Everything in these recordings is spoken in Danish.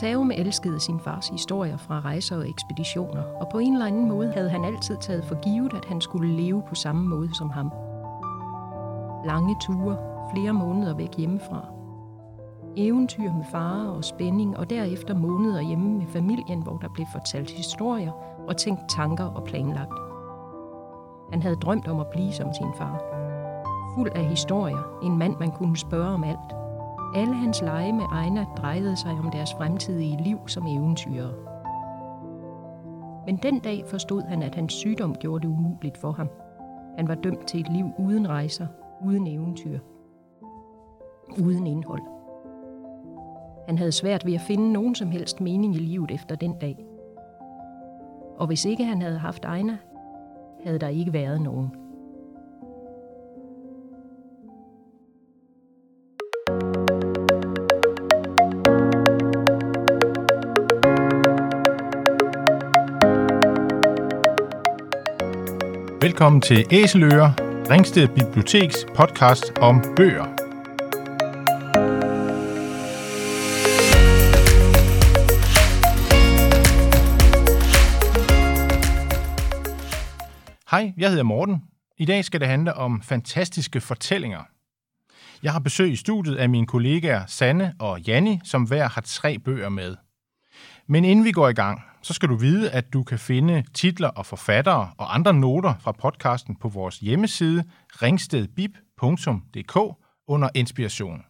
Taum elskede sin fars historier fra rejser og ekspeditioner, og på en eller anden måde havde han altid taget for givet, at han skulle leve på samme måde som ham. Lange ture, flere måneder væk hjemmefra. Eventyr med fare og spænding, og derefter måneder hjemme med familien, hvor der blev fortalt historier og tænkt tanker og planlagt. Han havde drømt om at blive som sin far. Fuld af historier, en mand man kunne spørge om alt. Alle hans lege med Ejner drejede sig om deres fremtidige liv som eventyrer. Men den dag forstod han, at hans sygdom gjorde det umuligt for ham. Han var dømt til et liv uden rejser, uden eventyr, uden indhold. Han havde svært ved at finde nogen som helst mening i livet efter den dag. Og hvis ikke han havde haft Ejner, havde der ikke været nogen. Velkommen til Æseløer, Ringsted Biblioteks podcast om bøger. Hej, jeg hedder Morten. I dag skal det handle om fantastiske fortællinger. Jeg har besøg i studiet af mine kollegaer Sanne og Janni, som hver har tre bøger med. Men inden vi går i gang, så skal du vide, at du kan finde titler og forfattere og andre noter fra podcasten på vores hjemmeside ringstedbib.dk under inspiration.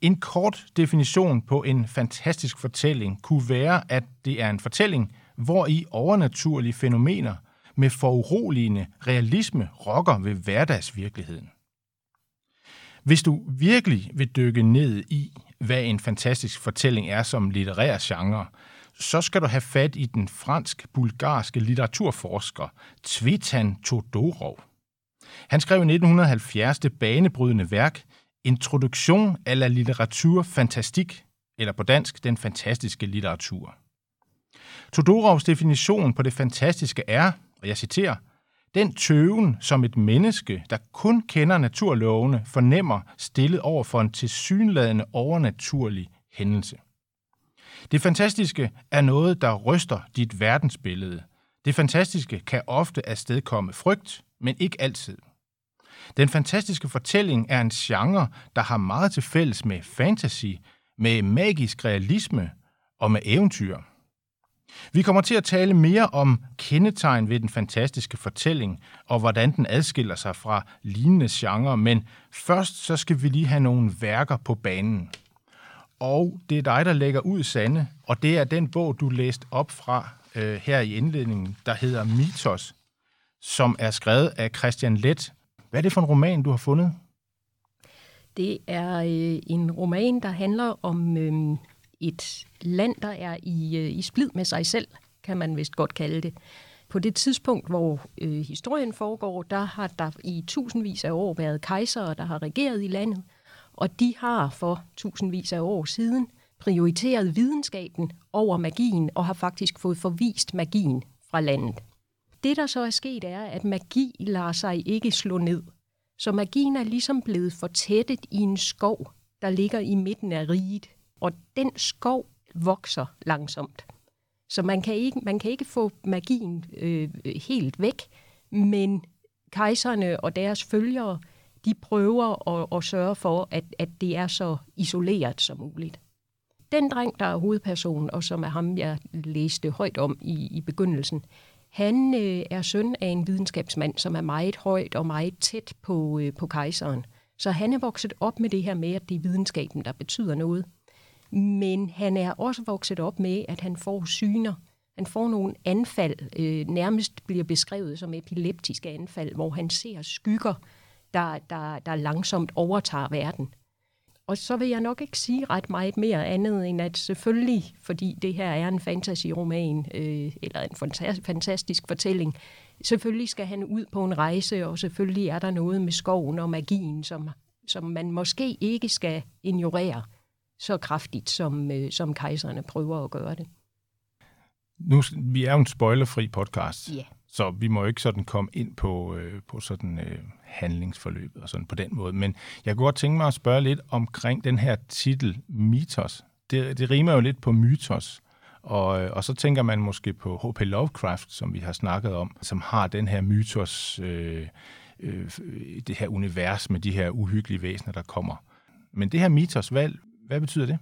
En kort definition på en fantastisk fortælling kunne være, at det er en fortælling, hvor i overnaturlige fænomener med foruroligende realisme rokker ved hverdagsvirkeligheden. Hvis du virkelig vil dykke ned i, hvad en fantastisk fortælling er som litterær genre, så skal du have fat i den fransk-bulgarske litteraturforsker Tvetan Todorov. Han skrev i 1970 det banebrydende værk Introduktion à la litteratur fantastik, eller på dansk, den fantastiske litteratur. Todorovs definition på det fantastiske er, og jeg citerer, den tøven, som et menneske, der kun kender naturlovene, fornemmer stillet over for en tilsyneladende overnaturlig hændelse. Det fantastiske er noget, der ryster dit verdensbillede. Det fantastiske kan ofte afstedkomme frygt, men ikke altid. Den fantastiske fortælling er en genre, der har meget til fælles med fantasy, med magisk realisme og med eventyr. Vi kommer til at tale mere om kendetegn ved den fantastiske fortælling, og hvordan den adskiller sig fra lignende genrer, men først så skal vi lige have nogle værker på banen. Og det er dig, der lægger ud, Sande, og det er den bog, du læste op fra øh, her i indledningen, der hedder Mitos, som er skrevet af Christian Let. Hvad er det for en roman, du har fundet? Det er øh, en roman, der handler om øh, et land, der er i, øh, i splid med sig selv, kan man vist godt kalde det. På det tidspunkt, hvor øh, historien foregår, der har der i tusindvis af år været kejsere, der har regeret i landet, og de har for tusindvis af år siden prioriteret videnskaben over magien og har faktisk fået forvist magien fra landet. Det, der så er sket, er, at magi lader sig ikke slå ned. Så magien er ligesom blevet fortættet i en skov, der ligger i midten af riget. Og den skov vokser langsomt. Så man kan ikke, man kan ikke få magien øh, helt væk, men kejserne og deres følgere de prøver at, at sørge for, at, at det er så isoleret som muligt. Den dreng, der er hovedpersonen, og som er ham, jeg læste højt om i, i begyndelsen, han øh, er søn af en videnskabsmand, som er meget højt og meget tæt på, øh, på kejseren. Så han er vokset op med det her med, at det er videnskaben, der betyder noget. Men han er også vokset op med, at han får syner. Han får nogle anfald, øh, nærmest bliver beskrevet som epileptiske anfald, hvor han ser skygger, der, der, der langsomt overtager verden. Og så vil jeg nok ikke sige ret meget mere andet end at selvfølgelig, fordi det her er en fantasy-roman, øh, eller en fantastisk fortælling, selvfølgelig skal han ud på en rejse, og selvfølgelig er der noget med skoven og magien, som, som man måske ikke skal ignorere så kraftigt, som, øh, som kejserne prøver at gøre det. Nu, vi er jo en spoilerfri podcast. Ja. Så vi må ikke sådan komme ind på, øh, på sådan øh, handlingsforløbet og sådan på den måde. Men jeg kunne godt tænke mig at spørge lidt omkring den her titel, Mitos. det, det rimer jo lidt på mytos. Og, øh, og så tænker man måske på H.P. Lovecraft, som vi har snakket om, som har den her mytos, øh, øh, det her univers med de her uhyggelige væsener, der kommer. Men det her mitos, hvad, hvad betyder det?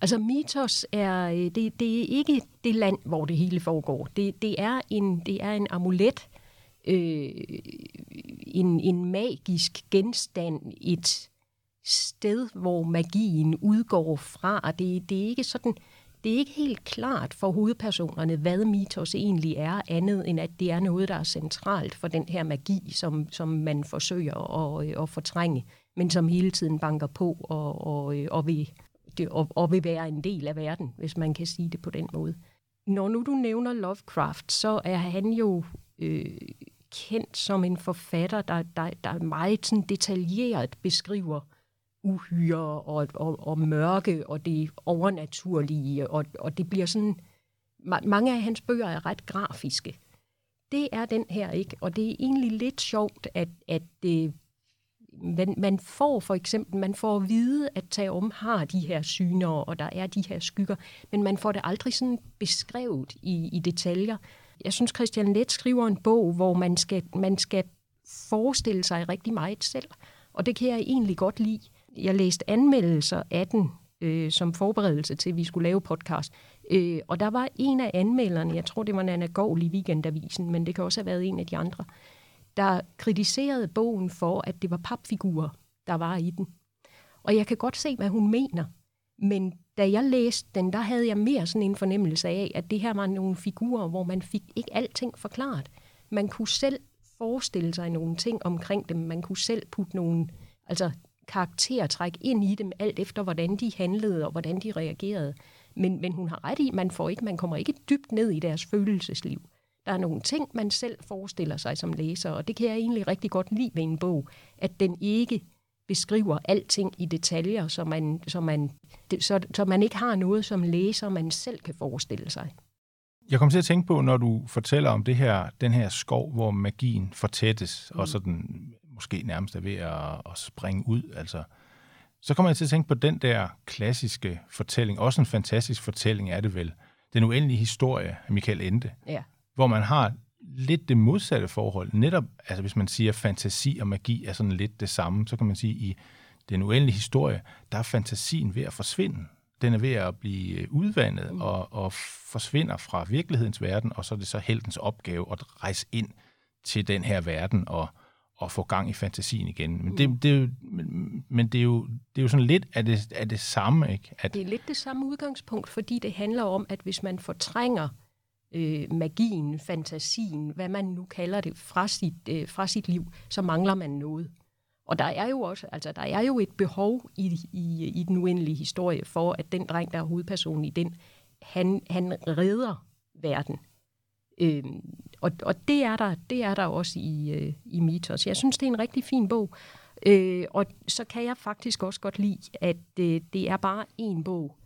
Altså mitos er, øh, det, det er ikke det land, hvor det hele foregår. Det, det, er, en, det er en amulet, øh, en, en magisk genstand, et sted, hvor magien udgår fra. Og Det, det er ikke sådan, det er ikke helt klart for hovedpersonerne, hvad mitos egentlig er, andet end at det er noget, der er centralt for den her magi, som, som man forsøger at, øh, at fortrænge, men som hele tiden banker på og, og, øh, og, vil, og, og vil være en del af verden, hvis man kan sige det på den måde. Når nu du nævner Lovecraft, så er han jo øh, kendt som en forfatter, der, der, der meget sådan detaljeret beskriver uhyre og, og, og mørke og det overnaturlige, og, og det bliver sådan... Mange af hans bøger er ret grafiske. Det er den her ikke, og det er egentlig lidt sjovt, at, at det, man, man får for eksempel, man får at vide, at Taom har de her syner, og der er de her skygger, men man får det aldrig sådan beskrevet i, i detaljer. Jeg synes, Christian Let skriver en bog, hvor man skal, man skal forestille sig rigtig meget selv, og det kan jeg egentlig godt lide jeg læste anmeldelser af den øh, som forberedelse til, at vi skulle lave podcast. Øh, og der var en af anmelderne, jeg tror det var Nana Gård i Weekendavisen, men det kan også have været en af de andre, der kritiserede bogen for, at det var papfigurer, der var i den. Og jeg kan godt se, hvad hun mener. Men da jeg læste den, der havde jeg mere sådan en fornemmelse af, at det her var nogle figurer, hvor man fik ikke alting forklaret. Man kunne selv forestille sig nogle ting omkring dem. Man kunne selv putte nogle... Altså, karaktertræk ind i dem, alt efter hvordan de handlede og hvordan de reagerede. Men, men hun har ret i, man får ikke, man kommer ikke dybt ned i deres følelsesliv. Der er nogle ting, man selv forestiller sig som læser, og det kan jeg egentlig rigtig godt lide ved en bog, at den ikke beskriver alting i detaljer, så man, så man, så, så man ikke har noget som læser, man selv kan forestille sig. Jeg kom til at tænke på, når du fortæller om det her, den her skov, hvor magien fortættes, mm. og sådan måske nærmest er ved at, at springe ud. Altså, så kommer jeg til at tænke på den der klassiske fortælling, også en fantastisk fortælling er det vel, den uendelige historie af Michael Ende, ja. hvor man har lidt det modsatte forhold. Netop, altså hvis man siger, at fantasi og magi er sådan lidt det samme, så kan man sige, at i den uendelige historie, der er fantasien ved at forsvinde. Den er ved at blive udvandet mm. og, og forsvinder fra virkelighedens verden, og så er det så heltens opgave at rejse ind til den her verden og, at få gang i fantasien igen. Men det, mm. det, er jo, men, men det, er jo, det er jo sådan lidt af det, af det samme. Ikke? At, det er lidt det samme udgangspunkt, fordi det handler om, at hvis man fortrænger øh, magien, fantasien, hvad man nu kalder det, fra sit, øh, fra sit liv, så mangler man noget. Og der er jo også, altså der er jo et behov i, i, i den uendelige historie for, at den dreng, der er hovedpersonen i den, han, han redder verden. Øhm, og, og det, er der, det er der også i, øh, i Mitos. Jeg synes, det er en rigtig fin bog. Øh, og så kan jeg faktisk også godt lide, at øh, det er bare en bog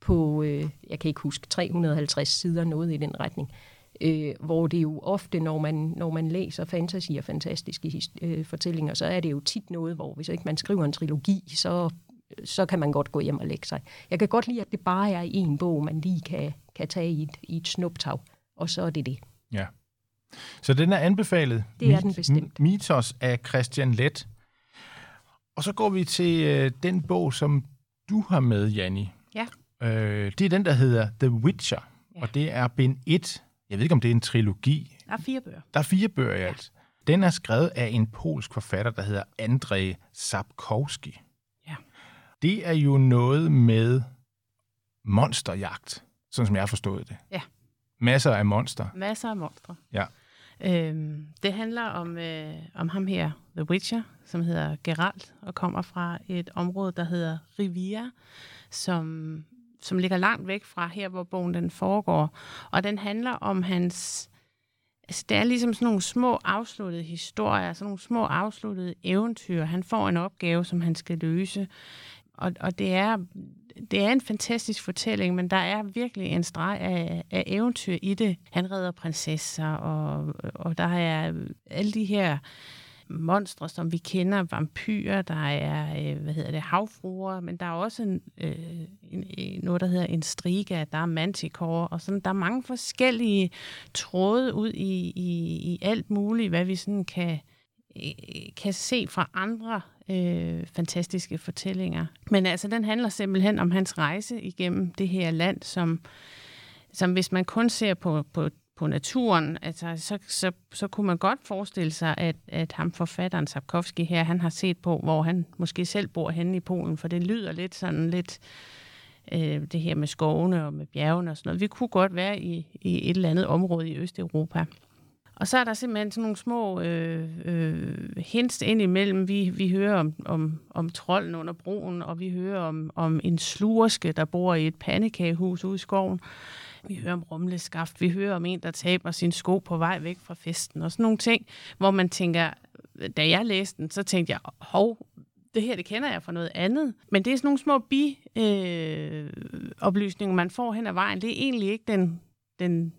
på, øh, jeg kan ikke huske, 350 sider, noget i den retning. Øh, hvor det jo ofte, når man, når man læser fantasy og fantastiske øh, fortællinger, så er det jo tit noget, hvor hvis ikke man skriver en trilogi, så, så kan man godt gå hjem og lægge sig. Jeg kan godt lide, at det bare er en bog, man lige kan, kan tage i et, i et snuptag, og så er det det. Ja. Så den er anbefalet. Det er den bestemt. Mitos af Christian Let. Og så går vi til øh, den bog, som du har med, Janni. Ja. Øh, det er den, der hedder The Witcher, ja. og det er bind 1. Jeg ved ikke, om det er en trilogi. Der er fire bøger. Der er fire bøger i ja. alt. Den er skrevet af en polsk forfatter, der hedder Andrzej Sapkowski. Ja. Det er jo noget med monsterjagt, sådan som jeg har forstået det. Ja. Masser af monster. Masser af monstre. Ja. Øhm, det handler om, øh, om ham her, The Witcher, som hedder Geralt, og kommer fra et område, der hedder Riviera, som, som ligger langt væk fra her, hvor bogen den foregår. Og den handler om hans... Altså, det er ligesom sådan nogle små afsluttede historier, sådan nogle små afsluttede eventyr. Han får en opgave, som han skal løse. Og, og det er det er en fantastisk fortælling, men der er virkelig en streg af, af eventyr i det. Han redder prinsesser, og, og der er alle de her monstre, som vi kender, vampyrer, der er, øh, hvad hedder det, havfruer, men der er også en, øh, en, noget, der hedder en striga, der er manticore, og sådan, der er mange forskellige tråde ud i, i, i alt muligt, hvad vi sådan kan, øh, kan se fra andre øh, fantastiske fortællinger. Men altså, den handler simpelthen om hans rejse igennem det her land, som, som hvis man kun ser på, på på naturen, altså, så, så, så kunne man godt forestille sig, at, at ham forfatteren Sapkowski her, han har set på, hvor han måske selv bor henne i Polen, for det lyder lidt sådan lidt, øh, det her med skovene og med bjergene og sådan noget. Vi kunne godt være i, i et eller andet område i Østeuropa. Og så er der simpelthen sådan nogle små øh, øh, hints ind imellem. Vi, vi hører om, om, om trolden under broen, og vi hører om, om en slurske, der bor i et pandekagehus ude i skoven. Vi hører om rumleskaft, vi hører om en, der taber sin sko på vej væk fra festen, og sådan nogle ting, hvor man tænker, da jeg læste den, så tænkte jeg, hov, det her, det kender jeg fra noget andet. Men det er sådan nogle små bi-oplysninger, øh, man får hen ad vejen. Det er egentlig ikke den, den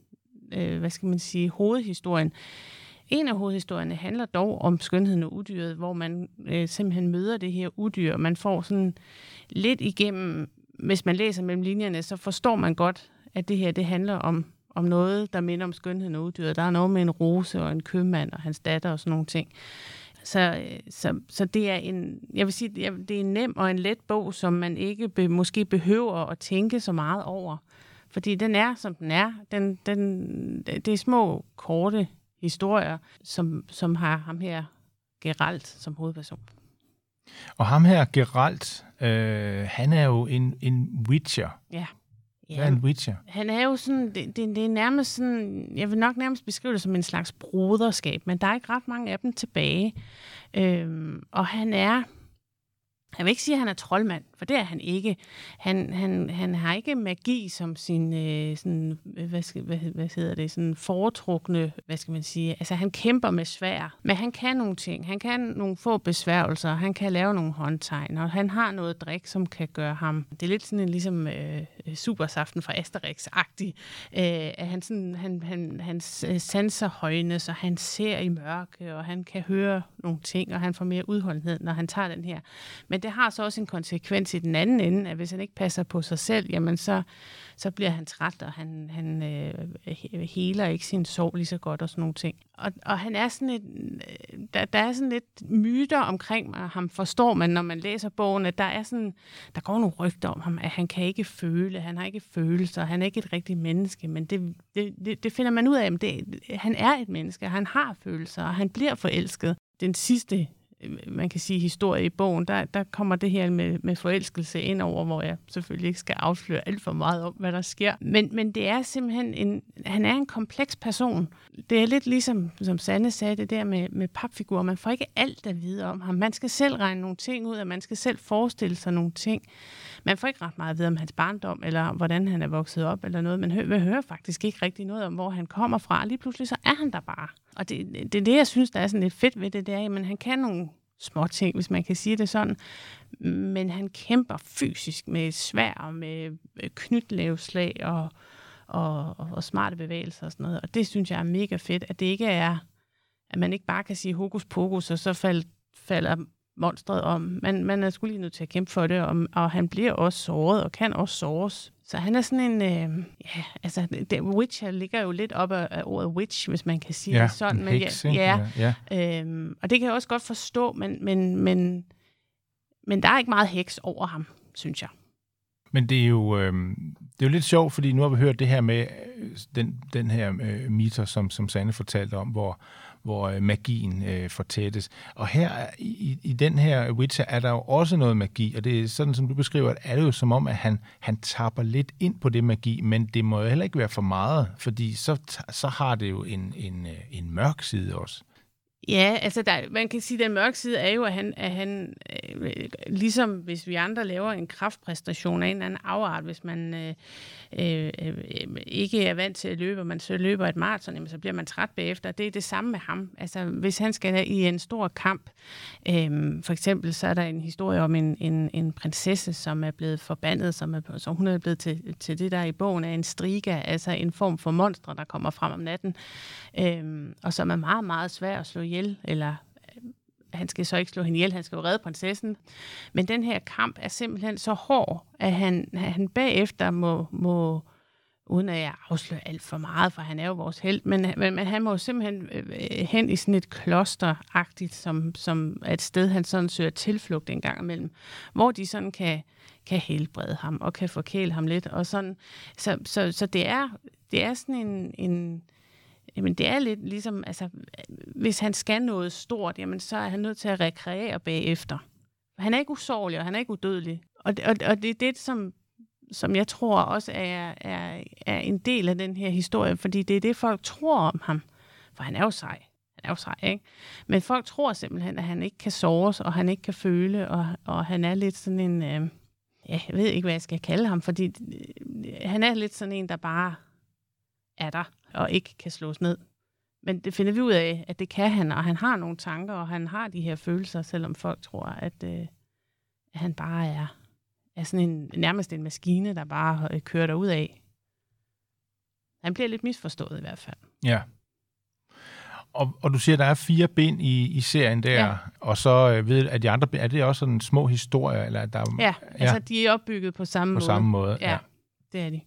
øh, hvad skal man sige, hovedhistorien. En af hovedhistorierne handler dog om skønheden og udyret, hvor man øh, simpelthen møder det her udyr. Man får sådan lidt igennem, hvis man læser mellem linjerne, så forstår man godt, at det her det handler om, om noget, der minder om skønheden og udyret. Der er noget med en rose og en købmand og hans datter og sådan nogle ting. Så, så, så det er en, jeg vil sige, det er en nem og en let bog, som man ikke be, måske behøver at tænke så meget over. Fordi den er, som den er. Den, den, det er små, korte historier, som, som har ham her, Geralt, som hovedperson. Og ham her, Geralt, øh, han er jo en, en witcher. Ja. Ja, Hvad er en witcher? Han er jo sådan, det, det, det er nærmest sådan, jeg vil nok nærmest beskrive det som en slags broderskab, men der er ikke ret mange af dem tilbage. Øhm, og han er, jeg vil ikke sige, at han er troldmand, for det er han ikke. Han, han, han har ikke magi som sin, øh, sådan, hvad, skal, hvad, hvad hedder det, sådan foretrukne, hvad skal man sige, altså han kæmper med svær, men han kan nogle ting. Han kan nogle få besværgelser, han kan lave nogle håndtegn, og han har noget drik, som kan gøre ham, det er lidt sådan en ligesom øh, supersaften fra Asterix-agtig, øh, at han, sådan, han, han, hans sanser højnes, og han ser i mørke, og han kan høre nogle ting, og han får mere udholdenhed, når han tager den her. Men det har så også en konsekvens i den anden ende, at hvis han ikke passer på sig selv, jamen så, så bliver han træt, og han, han øh, heler ikke sin sorg lige så godt og sådan nogle ting. Og, og han er sådan et, øh, der, der er sådan lidt myter omkring mig, ham forstår man, når man læser bogen, at der er sådan, der går nogle rygter om ham, at han kan ikke føle, han har ikke følelser, han er ikke et rigtigt menneske, men det, det, det, det finder man ud af, at det, han er et menneske, han har følelser, og han bliver forelsket. Den sidste Øh, man kan sige, historie i bogen, der, der kommer det her med, med forelskelse ind over, hvor jeg selvfølgelig ikke skal afsløre alt for meget om, hvad der sker. Men, men det er simpelthen en, han er en kompleks person. Det er lidt ligesom, som Sanne sagde, det der med, med papfigurer. Man får ikke alt at vide om ham. Man skal selv regne nogle ting ud, og man skal selv forestille sig nogle ting. Man får ikke ret meget at vide om hans barndom, eller hvordan han er vokset op, eller noget. Man hører, hører faktisk ikke rigtig noget om, hvor han kommer fra. Lige pludselig så er han der bare. Og det, det er det, jeg synes, der er sådan lidt fedt ved det, det er, at han kan nogle små ting, hvis man kan sige det sådan. Men han kæmper fysisk med svær og med øh, knytlæveslag og, og, og, og smarte bevægelser og sådan noget. Og det synes jeg er mega fedt, at det ikke er, at man ikke bare kan sige hokus pokus, og så fald, falder monstret om. Man, man er sgu lige nødt til at kæmpe for det, og, og han bliver også såret, og kan også såres. Så han er sådan en, øh, ja, altså, det, Witcher ligger jo lidt op af, af ordet witch, hvis man kan sige ja, det sådan. Men heks, ja, ja, ja. Øhm, og det kan jeg også godt forstå, men, men, men, men der er ikke meget heks over ham, synes jeg. Men det er jo, øh, det er jo lidt sjovt, fordi nu har vi hørt det her med øh, den, den her øh, meter, som, som Sanne fortalte om, hvor, hvor øh, magien øh, fortættes. Og her i, i den her Witcher er der jo også noget magi, og det er sådan, som du beskriver, er det jo som om, at han, han tapper lidt ind på det magi, men det må jo heller ikke være for meget, fordi så, så har det jo en, en, øh, en mørk side også. Ja, altså der, man kan sige, at den mørke side er jo, at han, at han øh, ligesom hvis vi andre laver en kraftpræstation af en eller anden afart, hvis man øh, øh, øh, ikke er vant til at løbe, og man så løber et maraton, jamen, så bliver man træt bagefter. Det er det samme med ham. Altså hvis han skal i en stor kamp, øh, for eksempel så er der en historie om en, en, en prinsesse, som er blevet forbandet, som, er, så hun er blevet til, til det der i bogen af en striga, altså en form for monstre, der kommer frem om natten, øhm, og som er meget, meget svær at slå ihjel, eller øh, han skal så ikke slå hende ihjel, han skal jo redde prinsessen. Men den her kamp er simpelthen så hård, at han, han bagefter må, må uden at jeg afslører alt for meget, for han er jo vores held, men, men, men han må jo simpelthen øh, øh, hen i sådan et klosteragtigt, som, som er et sted, han sådan søger tilflugt en gang imellem, hvor de sådan kan, kan helbrede ham og kan forkæle ham lidt. Og sådan. Så, så, så det, er, det er sådan en, en Jamen det er lidt ligesom, altså, hvis han skal noget stort, jamen så er han nødt til at rekreere bagefter. Han er ikke usårlig, og han er ikke udødelig. Og, og, og det er det, som som jeg tror også er, er, er en del af den her historie, fordi det er det, folk tror om ham. For han er jo sej. Han er jo sej, ikke? Men folk tror simpelthen, at han ikke kan såres, og han ikke kan føle, og, og han er lidt sådan en... Øh, ja, jeg ved ikke, hvad jeg skal kalde ham, fordi øh, han er lidt sådan en, der bare er der, og ikke kan slås ned. Men det finder vi ud af, at det kan han, og han har nogle tanker, og han har de her følelser, selvom folk tror, at, øh, at han bare er er sådan en, nærmest en maskine, der bare øh, kører ud af. Han bliver lidt misforstået i hvert fald. Ja. Og, og du siger, at der er fire ben i, i serien der, ja. og så øh, ved at de andre ben, er det også sådan små historier? Eller der, ja, ja, altså de er opbygget på samme på måde. På samme måde, ja. ja. det er de.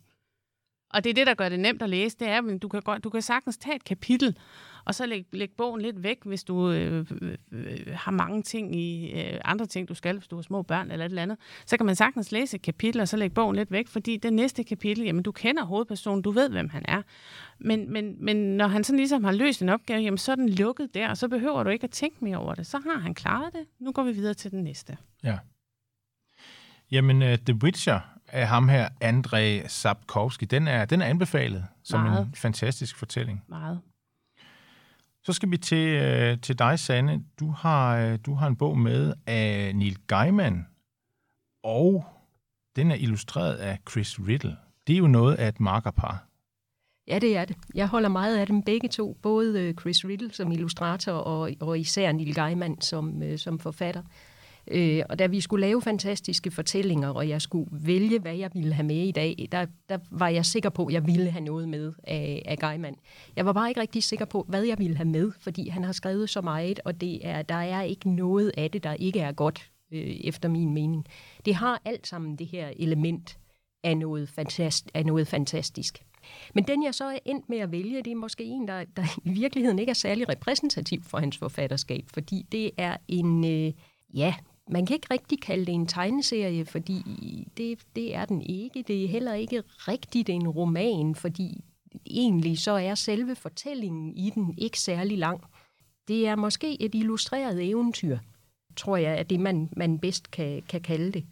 Og det er det, der gør det nemt at læse, det er, at du kan, du kan sagtens tage et kapitel, og så læg, læg bogen lidt væk, hvis du øh, øh, øh, har mange ting i øh, andre ting, du skal, hvis du har små børn eller et eller andet. Så kan man sagtens læse et kapitel, og så lægge bogen lidt væk, fordi det næste kapitel, jamen du kender hovedpersonen, du ved, hvem han er. Men, men, men når han sådan ligesom har løst en opgave, jamen så er den lukket der, og så behøver du ikke at tænke mere over det. Så har han klaret det. Nu går vi videre til den næste. Ja. Jamen, uh, The Witcher af ham her, Andrei Sapkowski, den er, den er anbefalet som Meget. en fantastisk fortælling. Meget. Så skal vi til, øh, til dig, Sanne. Du har, øh, du har en bog med af Neil Gaiman, og den er illustreret af Chris Riddle. Det er jo noget af et markerpar. Ja, det er det. Jeg holder meget af dem begge to. Både øh, Chris Riddle som illustrator og, og især Neil Gaiman som, som forfatter. Øh, og da vi skulle lave fantastiske fortællinger, og jeg skulle vælge, hvad jeg ville have med i dag, der, der var jeg sikker på, at jeg ville have noget med af, af Gaiman. Jeg var bare ikke rigtig sikker på, hvad jeg ville have med, fordi han har skrevet så meget, og det er, der er ikke noget af det, der ikke er godt, øh, efter min mening. Det har alt sammen det her element af noget, fantast, af noget fantastisk. Men den, jeg så er endt med at vælge, det er måske en, der, der i virkeligheden ikke er særlig repræsentativ for hans forfatterskab, fordi det er en, øh, ja, man kan ikke rigtig kalde det en tegneserie, fordi det, det er den ikke. Det er heller ikke rigtigt en roman, fordi egentlig så er selve fortællingen i den ikke særlig lang. Det er måske et illustreret eventyr, tror jeg, er det, man, man bedst kan, kan kalde det.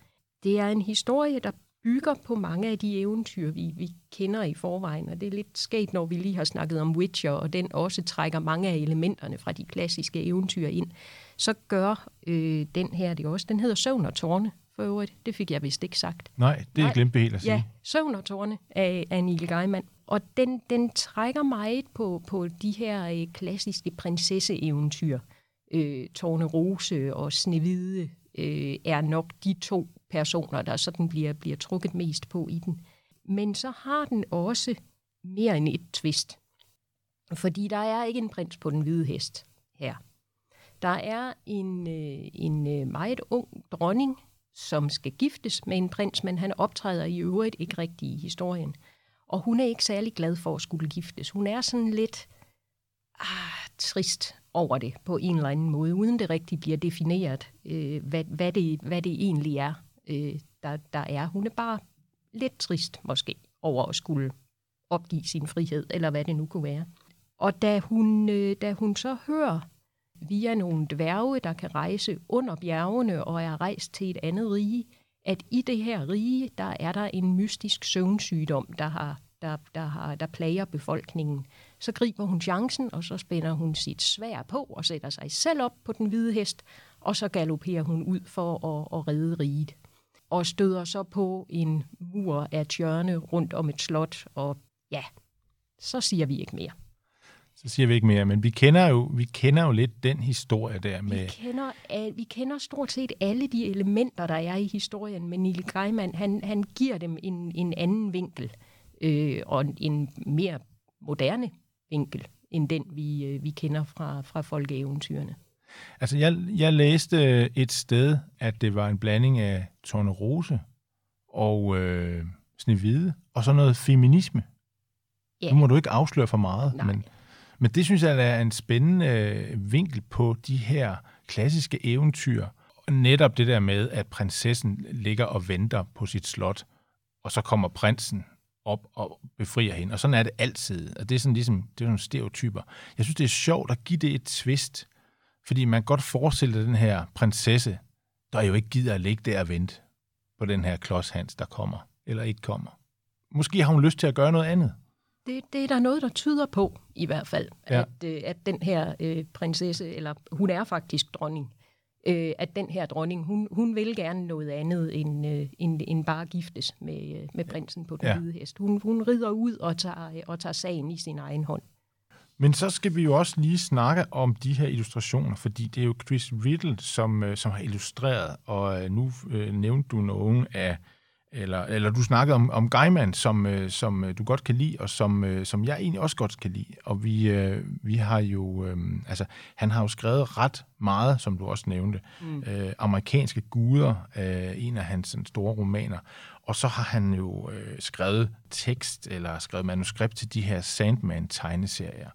Det er en historie, der bygger på mange af de eventyr, vi, vi kender i forvejen, og det er lidt sket, når vi lige har snakket om Witcher, og den også trækker mange af elementerne fra de klassiske eventyr ind så gør øh, den her det også. Den hedder Søvn og Tårne, for øvrigt. Det fik jeg vist ikke sagt. Nej, det er glemt helt at sige. Ja, Søvn og Tårne af, af Neil Gaiman. Og den, den trækker meget på, på de her øh, klassiske prinsesseeventyr. Øh, Tårne Rose og Snevide øh, er nok de to personer, der sådan bliver, bliver trukket mest på i den. Men så har den også mere end et twist. Fordi der er ikke en prins på den hvide hest her. Der er en, øh, en øh, meget ung dronning, som skal giftes med en prins, men han optræder i øvrigt ikke rigtig i historien. Og hun er ikke særlig glad for at skulle giftes. Hun er sådan lidt ah, trist over det på en eller anden måde, uden det rigtig bliver defineret, øh, hvad, hvad, det, hvad det egentlig er, øh, der, der er. Hun er bare lidt trist måske over at skulle opgive sin frihed, eller hvad det nu kunne være. Og da hun, øh, da hun så hører via nogle dværge, der kan rejse under bjergene og er rejst til et andet rige, at i det her rige, der er der en mystisk søvnsygdom, der, har, der, der, har, der plager befolkningen. Så griber hun chancen, og så spænder hun sit svær på og sætter sig selv op på den hvide hest, og så galopperer hun ud for at, at redde riget. Og støder så på en mur af tjørne rundt om et slot, og ja, så siger vi ikke mere. Så siger vi ikke mere, men vi kender jo, vi kender jo lidt den historie der med... Vi kender, vi kender stort set alle de elementer, der er i historien, men Neil Gaiman, han, han giver dem en, en anden vinkel, øh, og en mere moderne vinkel, end den vi, øh, vi kender fra, fra folkeeventyrene. Altså, jeg, jeg læste et sted, at det var en blanding af Tornerose og øh, Snevide, og så noget feminisme. Ja. Nu må du ikke afsløre for meget, Nej. men, men det synes jeg er en spændende øh, vinkel på de her klassiske eventyr. Netop det der med, at prinsessen ligger og venter på sit slot, og så kommer prinsen op og befrier hende. Og sådan er det altid. Og det er sådan ligesom det er sådan stereotyper. Jeg synes, det er sjovt at give det et twist, fordi man godt forestiller den her prinsesse, der jo ikke gider at ligge der og vente på den her klodshans, der kommer eller ikke kommer. Måske har hun lyst til at gøre noget andet. Det, det er der noget, der tyder på, i hvert fald, Ja. at, øh, at den her øh, prinsesse, eller hun er faktisk dronning, øh, at den her dronning, hun, hun vil gerne noget andet end, øh, end, end bare giftes med, øh, med prinsen på den Ja. hvide hest. Hun, hun rider ud og tager, øh, og tager sagen i sin egen hånd. Men så skal vi jo også lige snakke om de her illustrationer, fordi det er jo Chris Riddle, som, øh, som har illustreret, og øh, nu øh, nævnte du nogle af, eller, eller du snakkede om, om Gaiman, som, øh, som øh, du godt kan lide, og som, øh, som jeg egentlig også godt kan lide. Og vi, øh, vi har jo, øh, altså han har jo skrevet ret meget, som du også nævnte, mm. øh, amerikanske guder, øh, en af hans sådan, store romaner. Og så har han jo øh, skrevet tekst, eller skrevet manuskript til de her Sandman-tegneserier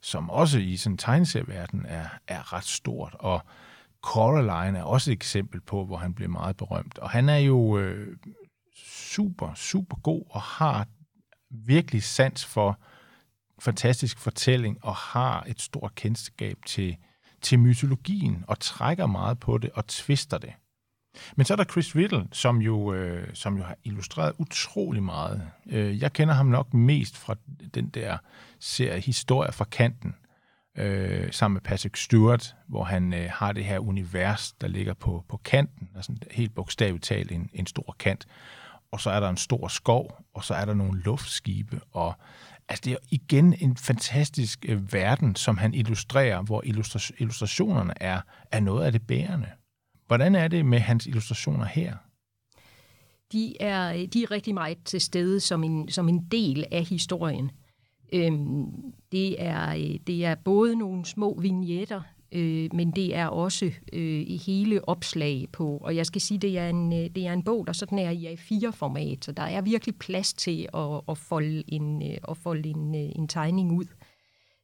som også i sådan en tegneserieverden er, er ret stort. Og Coraline er også et eksempel på, hvor han blev meget berømt. Og han er jo øh, super, super god og har virkelig sans for fantastisk fortælling og har et stort kendskab til, til mytologien og trækker meget på det og tvister det. Men så er der Chris Riddle, som jo, øh, som jo har illustreret utrolig meget. Øh, jeg kender ham nok mest fra den der serie Historier fra kanten, øh, sammen med Patrick Stewart, hvor han øh, har det her univers, der ligger på, på kanten, altså helt bogstaveligt talt en, en stor kant. Og så er der en stor skov, og så er der nogle luftskibe, og altså det er igen en fantastisk øh, verden, som han illustrerer, hvor illustra- illustrationerne er, er noget af det bærende. Hvordan er det med hans illustrationer her? De er, de er rigtig meget til stede som en, som en del af historien. Øhm, det, er, øh, det er både nogle små vignetter, øh, men det er også øh, i hele opslag på. Og jeg skal sige, det er en, øh, det er en bog, der sådan er i A4-format, så der er virkelig plads til at, at folde, en, øh, at folde en, øh, en tegning ud.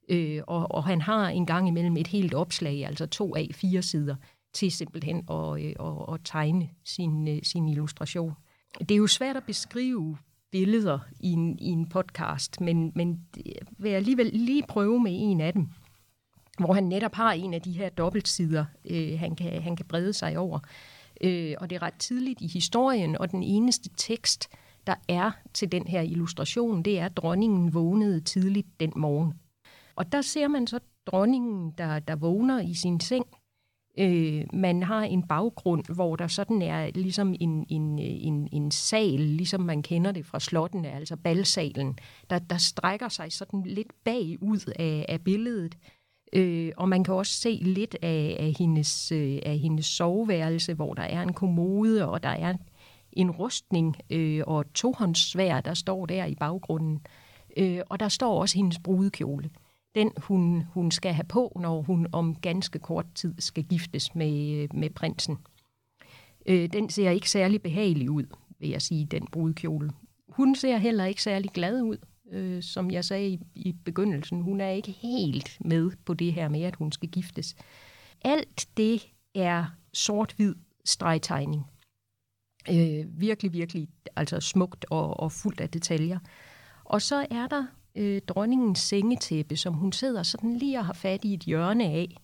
Øh, og, og han har en gang imellem et helt opslag, altså to af fire sider, til simpelthen at, øh, at, at tegne sin, øh, sin illustration. Det er jo svært at beskrive billeder i en, i en podcast, men, men vil jeg alligevel lige prøve med en af dem, hvor han netop har en af de her dobbeltsider, øh, han, kan, han kan brede sig over. Øh, og det er ret tidligt i historien, og den eneste tekst, der er til den her illustration, det er, at dronningen vågnede tidligt den morgen. Og der ser man så dronningen, der, der vågner i sin seng. Øh, man har en baggrund, hvor der sådan er ligesom en, en, en, en sal, ligesom man kender det fra slottene, altså balsalen, der, der strækker sig sådan lidt bagud af, af billedet. Øh, og man kan også se lidt af, af, hendes, øh, af hendes soveværelse, hvor der er en kommode, og der er en rustning øh, og et tohåndssvær, der står der i baggrunden. Øh, og der står også hendes brudekjole. Den, hun, hun skal have på, når hun om ganske kort tid skal giftes med, øh, med prinsen. Øh, den ser ikke særlig behagelig ud, vil jeg sige, den brudekjole. Hun ser heller ikke særlig glad ud, øh, som jeg sagde i, i begyndelsen. Hun er ikke helt med på det her med, at hun skal giftes. Alt det er sort-hvid stregtegning. Øh, virkelig, virkelig altså smukt og, og fuldt af detaljer. Og så er der øh, dronningens sengetæppe, som hun sidder sådan lige og har fat i et hjørne af,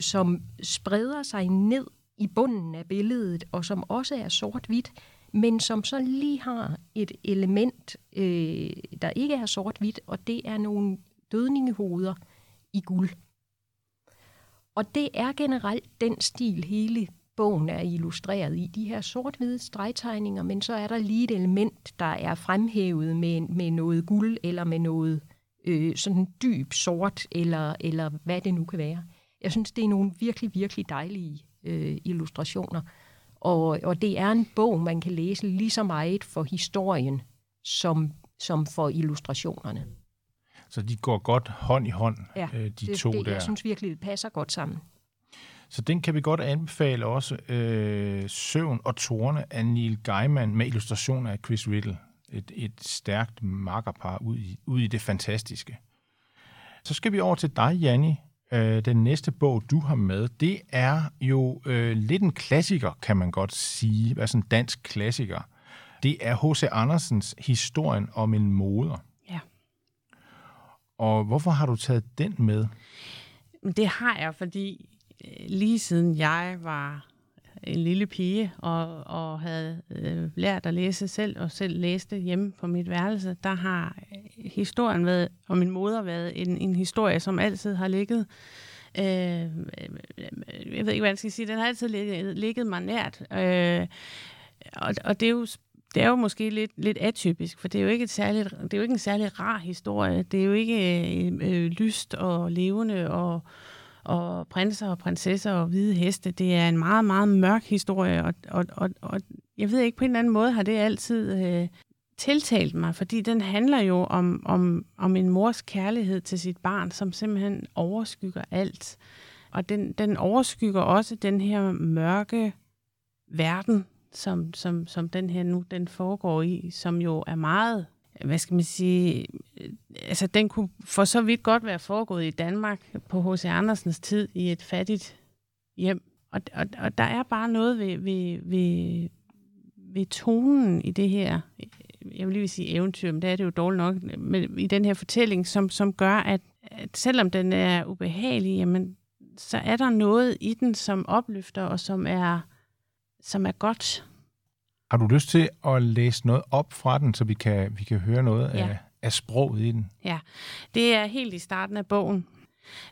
som spreder sig ned i bunden af billedet, og som også er sort-hvidt, men som så lige har et element, øh, der ikke er sort-hvidt, og det er nogle dødningehoveder i guld. Og det er generelt den stil, hele bogen er illustreret i. De her sort-hvide stregtegninger, men så er der lige et element, der er fremhævet med, med noget guld, eller med noget øh, sådan dyb sort, eller, eller hvad det nu kan være. Jeg synes, det er nogle virkelig, virkelig dejlige øh, illustrationer. Og, og det er en bog, man kan læse lige så meget for historien, som, som for illustrationerne. Så de går godt hånd i hånd, Ja, øh, de det, to det, der. Jeg synes virkelig, det passer godt sammen. Så den kan vi godt anbefale også. Øh, Søvn og Torne af Neil Gaiman med illustrationer af Chris Riddle. Et, et stærkt makkerpar ud i, ud i det fantastiske. Så skal vi over til dig, Janni. Øh, den næste bog, du har med, det er jo øh, lidt en klassiker, kan man godt sige. Altså en dansk klassiker. Det er H.C. Andersens Historien om en moder. Ja. Og hvorfor har du taget den med? Det har jeg, fordi øh, lige siden jeg var en lille pige og, og havde øh, lært at læse selv og selv læste hjemme på mit værelse, der har øh, historien været, og min moder været en, en historie, som altid har ligget øh, øh, jeg ved ikke, hvad jeg skal sige, den har altid ligget, ligget mig nært. Øh, og, og det er jo det er jo måske lidt, lidt atypisk, for det er jo ikke, et særligt, det er jo ikke en særlig rar historie. Det er jo ikke øh, øh, lyst og levende og, og prinser og prinsesser og hvide heste. Det er en meget, meget mørk historie, og, og, og, og jeg ved ikke, på en eller anden måde har det altid øh, tiltalt mig, fordi den handler jo om, om, om en mors kærlighed til sit barn, som simpelthen overskygger alt. Og den, den overskygger også den her mørke verden, som, som, som den her nu den foregår i, som jo er meget, hvad skal man sige, øh, altså den kunne for så vidt godt være foregået i Danmark på H.C. Andersens tid i et fattigt hjem. Og, og, og der er bare noget ved, ved, ved, ved tonen i det her, jeg vil lige sige eventyr, men det er det jo dårligt nok, men i den her fortælling, som, som gør, at, at selvom den er ubehagelig, jamen, så er der noget i den, som opløfter og som er som er godt. Har du lyst til at læse noget op fra den, så vi kan, vi kan høre noget ja. af, af sproget i den? Ja, det er helt i starten af bogen.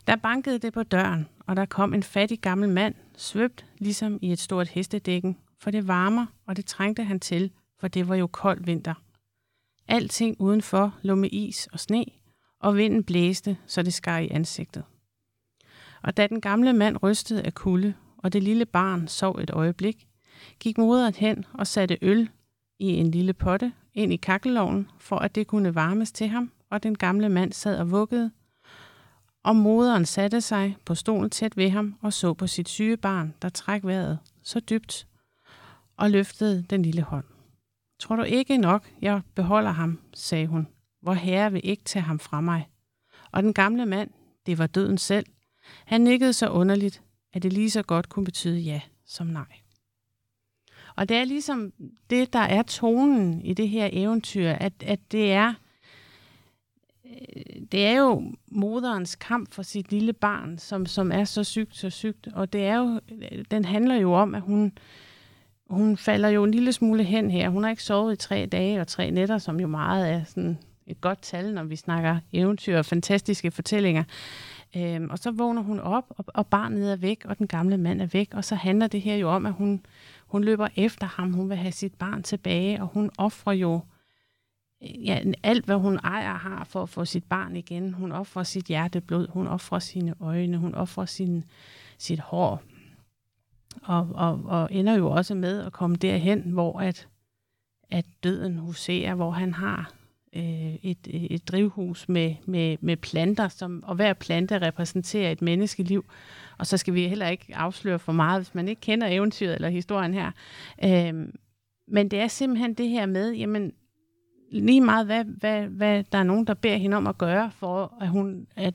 Der bankede det på døren, og der kom en fattig gammel mand, svøbt ligesom i et stort hestedækken, for det varmer, og det trængte han til, for det var jo kold vinter. Alting udenfor lå med is og sne, og vinden blæste, så det skar i ansigtet. Og da den gamle mand rystede af kulde, og det lille barn sov et øjeblik, gik moderen hen og satte øl i en lille potte ind i kakkeloven, for at det kunne varmes til ham, og den gamle mand sad og vuggede. Og moderen satte sig på stolen tæt ved ham og så på sit syge barn, der træk vejret så dybt, og løftede den lille hånd. Tror du ikke nok, jeg beholder ham, sagde hun. Hvor herre vil ikke tage ham fra mig. Og den gamle mand, det var døden selv, han nikkede så underligt, at det lige så godt kunne betyde ja som nej. Og det er ligesom det, der er tonen i det her eventyr, at, at det er øh, det er jo moderens kamp for sit lille barn, som, som er så sygt, så sygt. Og det er jo, den handler jo om, at hun, hun falder jo en lille smule hen her. Hun har ikke sovet i tre dage og tre nætter, som jo meget er sådan et godt tal, når vi snakker eventyr og fantastiske fortællinger. Øhm, og så vågner hun op, og, og barnet er væk, og den gamle mand er væk. Og så handler det her jo om, at hun, hun løber efter ham. Hun vil have sit barn tilbage, og hun offrer jo øh, ja, alt, hvad hun ejer har for at få sit barn igen. Hun offrer sit hjerteblod, hun offrer sine øjne, hun offrer sin, sit hår. Og, og, og ender jo også med at komme derhen, hvor at, at døden huserer, hvor han har øh, et, et drivhus med, med, med planter, som, og hver plante repræsenterer et menneskeliv. Og så skal vi heller ikke afsløre for meget, hvis man ikke kender eventyret eller historien her. Øh, men det er simpelthen det her med, jamen, lige meget, hvad, hvad, hvad der er nogen, der beder hende om at gøre, for at hun, at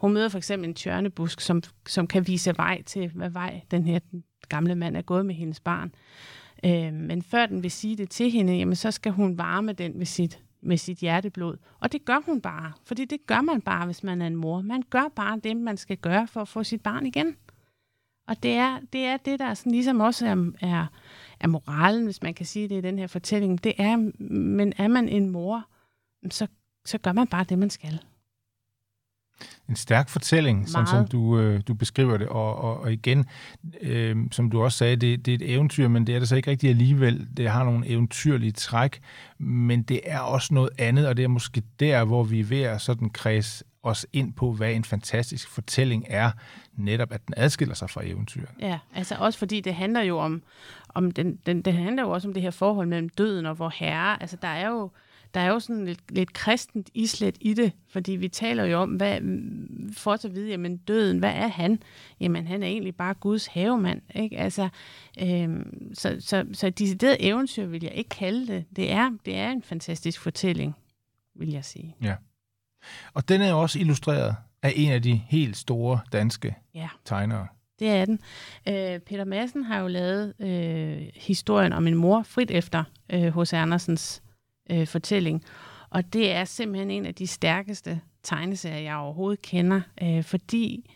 hun møder for eksempel en tjørnebusk, som, som kan vise vej til, hvad vej den her den gamle mand er gået med hendes barn. Øh, men før den vil sige det til hende, jamen, så skal hun varme den ved sit med sit hjerteblod. Og det gør hun bare, fordi det gør man bare, hvis man er en mor. Man gør bare det, man skal gøre for at få sit barn igen. Og det er det, er det der sådan ligesom også er, er, er moralen, hvis man kan sige det i den her fortælling. Det er, men er man en mor, så, så gør man bare det, man skal. En stærk fortælling, som, som du, øh, du beskriver det. Og, og, og igen, øh, som du også sagde, det, det er et eventyr, men det er det så ikke rigtigt alligevel. Det har nogle eventyrlige træk, men det er også noget andet, og det er måske der, hvor vi er ved at sådan kreds os ind på, hvad en fantastisk fortælling er, netop at den adskiller sig fra eventyr. Ja, altså også fordi det handler jo om, om den, den, det handler jo også om det her forhold mellem døden og vor herre. Altså der er jo der er jo sådan lidt, lidt kristent islet i det, fordi vi taler jo om, hvad, for at vide, jamen døden, hvad er han? Jamen han er egentlig bare Guds havemand, ikke? Altså, øhm, så, så, så decideret eventyr vil jeg ikke kalde det. Det er, det er en fantastisk fortælling, vil jeg sige. Ja. Og den er jo også illustreret af en af de helt store danske Ja. tegnere. Det er den. Øh, Peter Madsen har jo lavet øh, historien om en mor frit efter øh, H.C. Andersens øh, fortælling. Og det er simpelthen en af de stærkeste tegneserier, jeg overhovedet kender, øh, fordi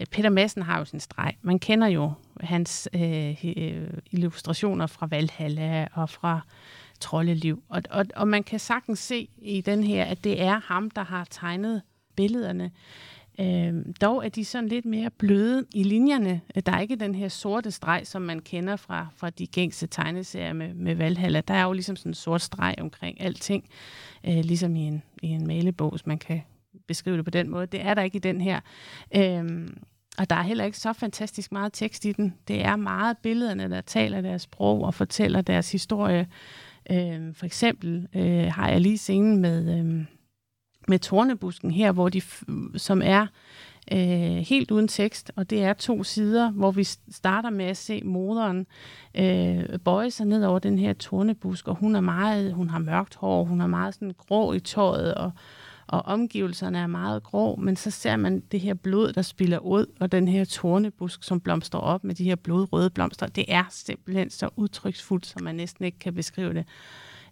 øh, Peter Madsen har jo sin streg. Man kender jo hans øh, øh, illustrationer fra Valhalla og fra Troldeliv. Og, og, og man kan sagtens se i den her, at det er ham, der har tegnet billederne. Øh, dog er de sådan lidt mere bløde i linjerne. Øh, der er ikke den her sorte streg, som man kender fra, fra de gængse tegneserier med, med Valhalla. Der er jo ligesom sådan en sort streg omkring alting, øh, ligesom i en, i en malebog, hvis man kan beskrive det på den måde. Det er der ikke i den her. Øh, og der er heller ikke så fantastisk meget tekst i den. Det er meget billederne, der taler deres sprog og fortæller deres historie. Øh, for eksempel øh, har jeg lige scenen med... Øh, med tornebusken her, hvor de, som er øh, helt uden tekst, og det er to sider, hvor vi starter med at se moderen øh, bøje sig ned over den her tornebusk, og hun er meget, hun har mørkt hår, hun er meget sådan grå i tøjet, og, og omgivelserne er meget grå, men så ser man det her blod, der spiller ud, og den her tornebusk, som blomstrer op med de her blodrøde blomster. Det er simpelthen så udtryksfuldt, som man næsten ikke kan beskrive det.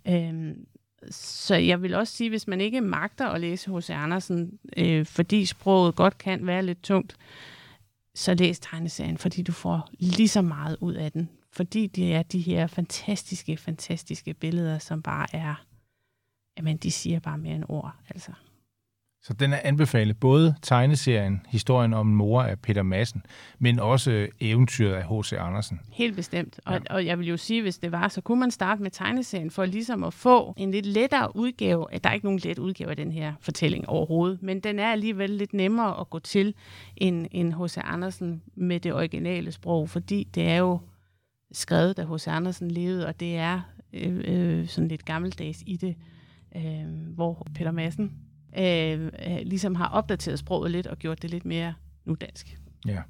Øhm, så jeg vil også sige, hvis man ikke magter at læse H.C. Andersen, øh, fordi sproget godt kan være lidt tungt, så læs tegneserien, fordi du får lige så meget ud af den. Fordi det er de her fantastiske, fantastiske billeder, som bare er, jamen de siger bare mere end ord, altså. Så den er anbefalet både tegneserien Historien om en mor af Peter Madsen, men også eventyret af H.C. Andersen. Helt bestemt. Og, Ja. og jeg vil jo sige, hvis det var, så kunne man starte med tegneserien for ligesom at få en lidt lettere udgave. Der er ikke nogen let udgave af den her fortælling overhovedet, men den er alligevel lidt nemmere at gå til end, end H.C. Andersen med det originale sprog, fordi det er jo skrevet, da H.C. Andersen levede, og det er øh, øh, sådan lidt gammeldags i det, øh, hvor Peter Madsen Øh, øh, ligesom har opdateret sproget lidt og gjort det lidt mere nu dansk. Ja.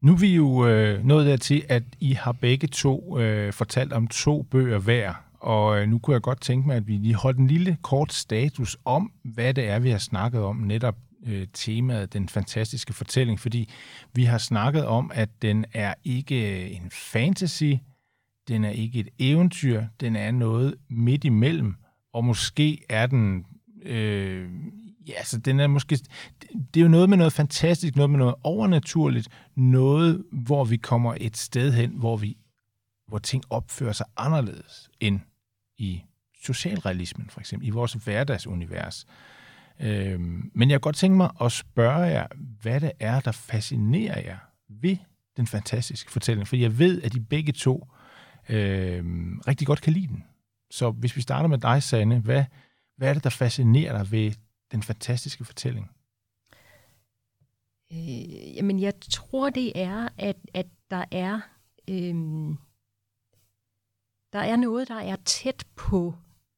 Nu er vi jo øh, nået dertil, at I har begge to øh, fortalt om to bøger hver, og øh, nu kunne jeg godt tænke mig, at vi lige holdt en lille kort status om, hvad det er, vi har snakket om, netop øh, temaet, den fantastiske fortælling, fordi vi har snakket om, at den er ikke en fantasy, den er ikke et eventyr, den er noget midt imellem, og måske er den, øh, ja, så den er måske, det er jo noget med noget fantastisk, noget med noget overnaturligt, noget, hvor vi kommer et sted hen, hvor vi, hvor ting opfører sig anderledes end i socialrealismen, for eksempel, i vores hverdagsunivers. Øh, men jeg kunne godt tænke mig at spørge jer, hvad det er, der fascinerer jer ved den fantastiske fortælling, for jeg ved, at I begge to øh, rigtig godt kan lide den. Så hvis vi starter med dig, Sanne, hvad, hvad er det, der fascinerer dig ved den fantastiske fortælling? Øh, jamen, jeg tror, det er, at, at der er øhm, der er noget, der er tæt på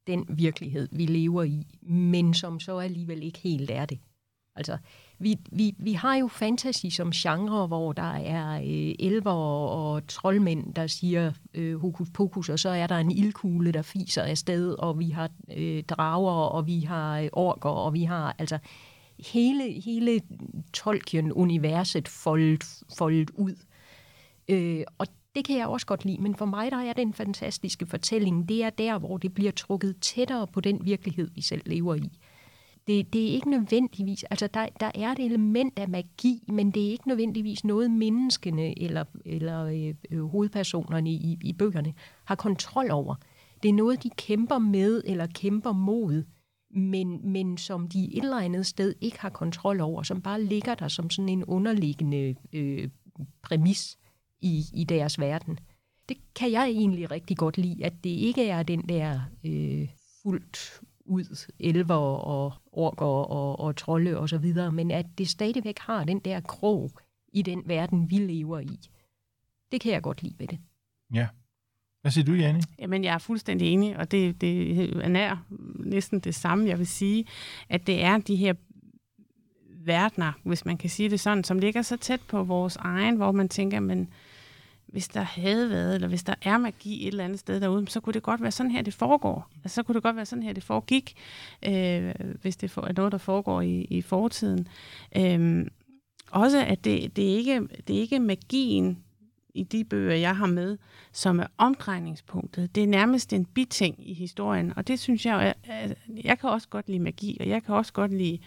den virkelighed, vi lever i, men som så alligevel ikke helt er det. Altså, vi, vi, vi har jo fantasy som genre, hvor der er øh, elver og, og troldmænd, der siger øh, hokus pokus, og så er der en ildkugle, der fiser afsted, og vi har øh, drager, og vi har øh, orker, og vi har altså hele, hele Tolkien-universet foldet, foldet ud. Øh, og det kan jeg også godt lide, men for mig der er den fantastiske fortælling, det er der, hvor det bliver trukket tættere på den virkelighed, vi selv lever i. Det, det er ikke nødvendigvis, altså der, der er et element af magi, men det er ikke nødvendigvis noget, menneskene eller, eller øh, øh, hovedpersonerne i, i bøgerne har kontrol over. Det er noget, de kæmper med eller kæmper mod, men, men som de et eller andet sted ikke har kontrol over, som bare ligger der som sådan en underliggende øh, præmis i, i deres verden. Det kan jeg egentlig rigtig godt lide, at det ikke er den der øh, fuldt ud elver og orker og, og trolde og så videre, men at det stadigvæk har den der krog i den verden, vi lever i. Det kan jeg godt lide ved det. Ja. Hvad siger du, Janne? Jamen, jeg er fuldstændig enig, og det, det er nær næsten det samme, jeg vil sige, at det er de her verdener, hvis man kan sige det sådan, som ligger så tæt på vores egen, hvor man tænker, men hvis der havde været, eller hvis der er magi et eller andet sted derude, så kunne det godt være sådan her, det foregår. Altså, så kunne det godt være sådan her, det foregik, øh, hvis det er noget, der foregår i, i fortiden. Øh, også, at det, det, er ikke, det er ikke magien i de bøger, jeg har med, som er omdrejningspunktet. Det er nærmest en biting i historien, og det synes jeg, jeg, jeg kan også godt lide magi, og jeg kan også godt lide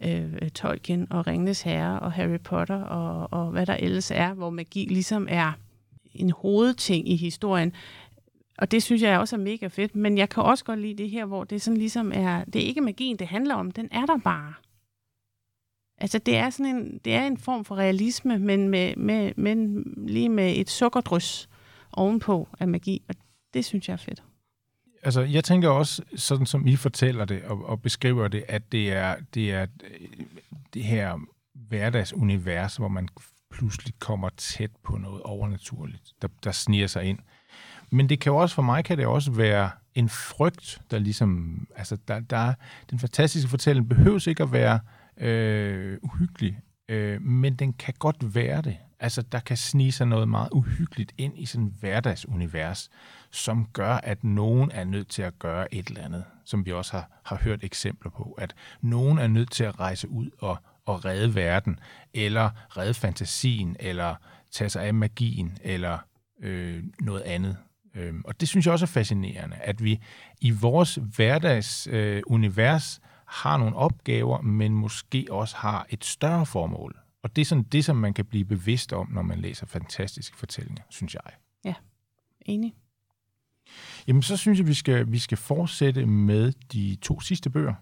øh, Tolkien og Ringnes Herre og Harry Potter og, og hvad der ellers er, hvor magi ligesom er en hovedting i historien. Og det synes jeg også er mega fedt, men jeg kan også godt lide det her, hvor det sådan ligesom er, det er ikke magien, det handler om, den er der bare. Altså det er sådan en, det er en form for realisme, men, med, med, men lige med et sukkerdrys ovenpå af magi, og det synes jeg er fedt. Altså, jeg tænker også, sådan som I fortæller det og, og beskriver det, at det er, det er øh, det her hverdagsunivers, hvor man pludselig kommer tæt på noget overnaturligt, der, der sniger sig ind. Men det kan jo også, for mig kan det også være en frygt, der ligesom, altså der, der den fantastiske fortælling behøves ikke at være øh, uhyggelig, øh, men den kan godt være det. Altså, der kan snige sig noget meget uhyggeligt ind i sådan hverdagsunivers, som gør, at nogen er nødt til at gøre et eller andet, som vi også har, har hørt eksempler på, at nogen er nødt til at rejse ud og, og redde verden, eller redde fantasien, eller tage sig af magien, eller øh, noget andet. Øh, og det synes jeg også er fascinerende, at vi i vores hverdagsunivers øh, har nogle opgaver, men måske også har et større formål. Og det er sådan det, som man kan blive bevidst om, når man læser fantastiske fortællinger, synes jeg. Ja, enig. Jamen, så synes jeg, vi skal, vi skal fortsætte med de to sidste bøger.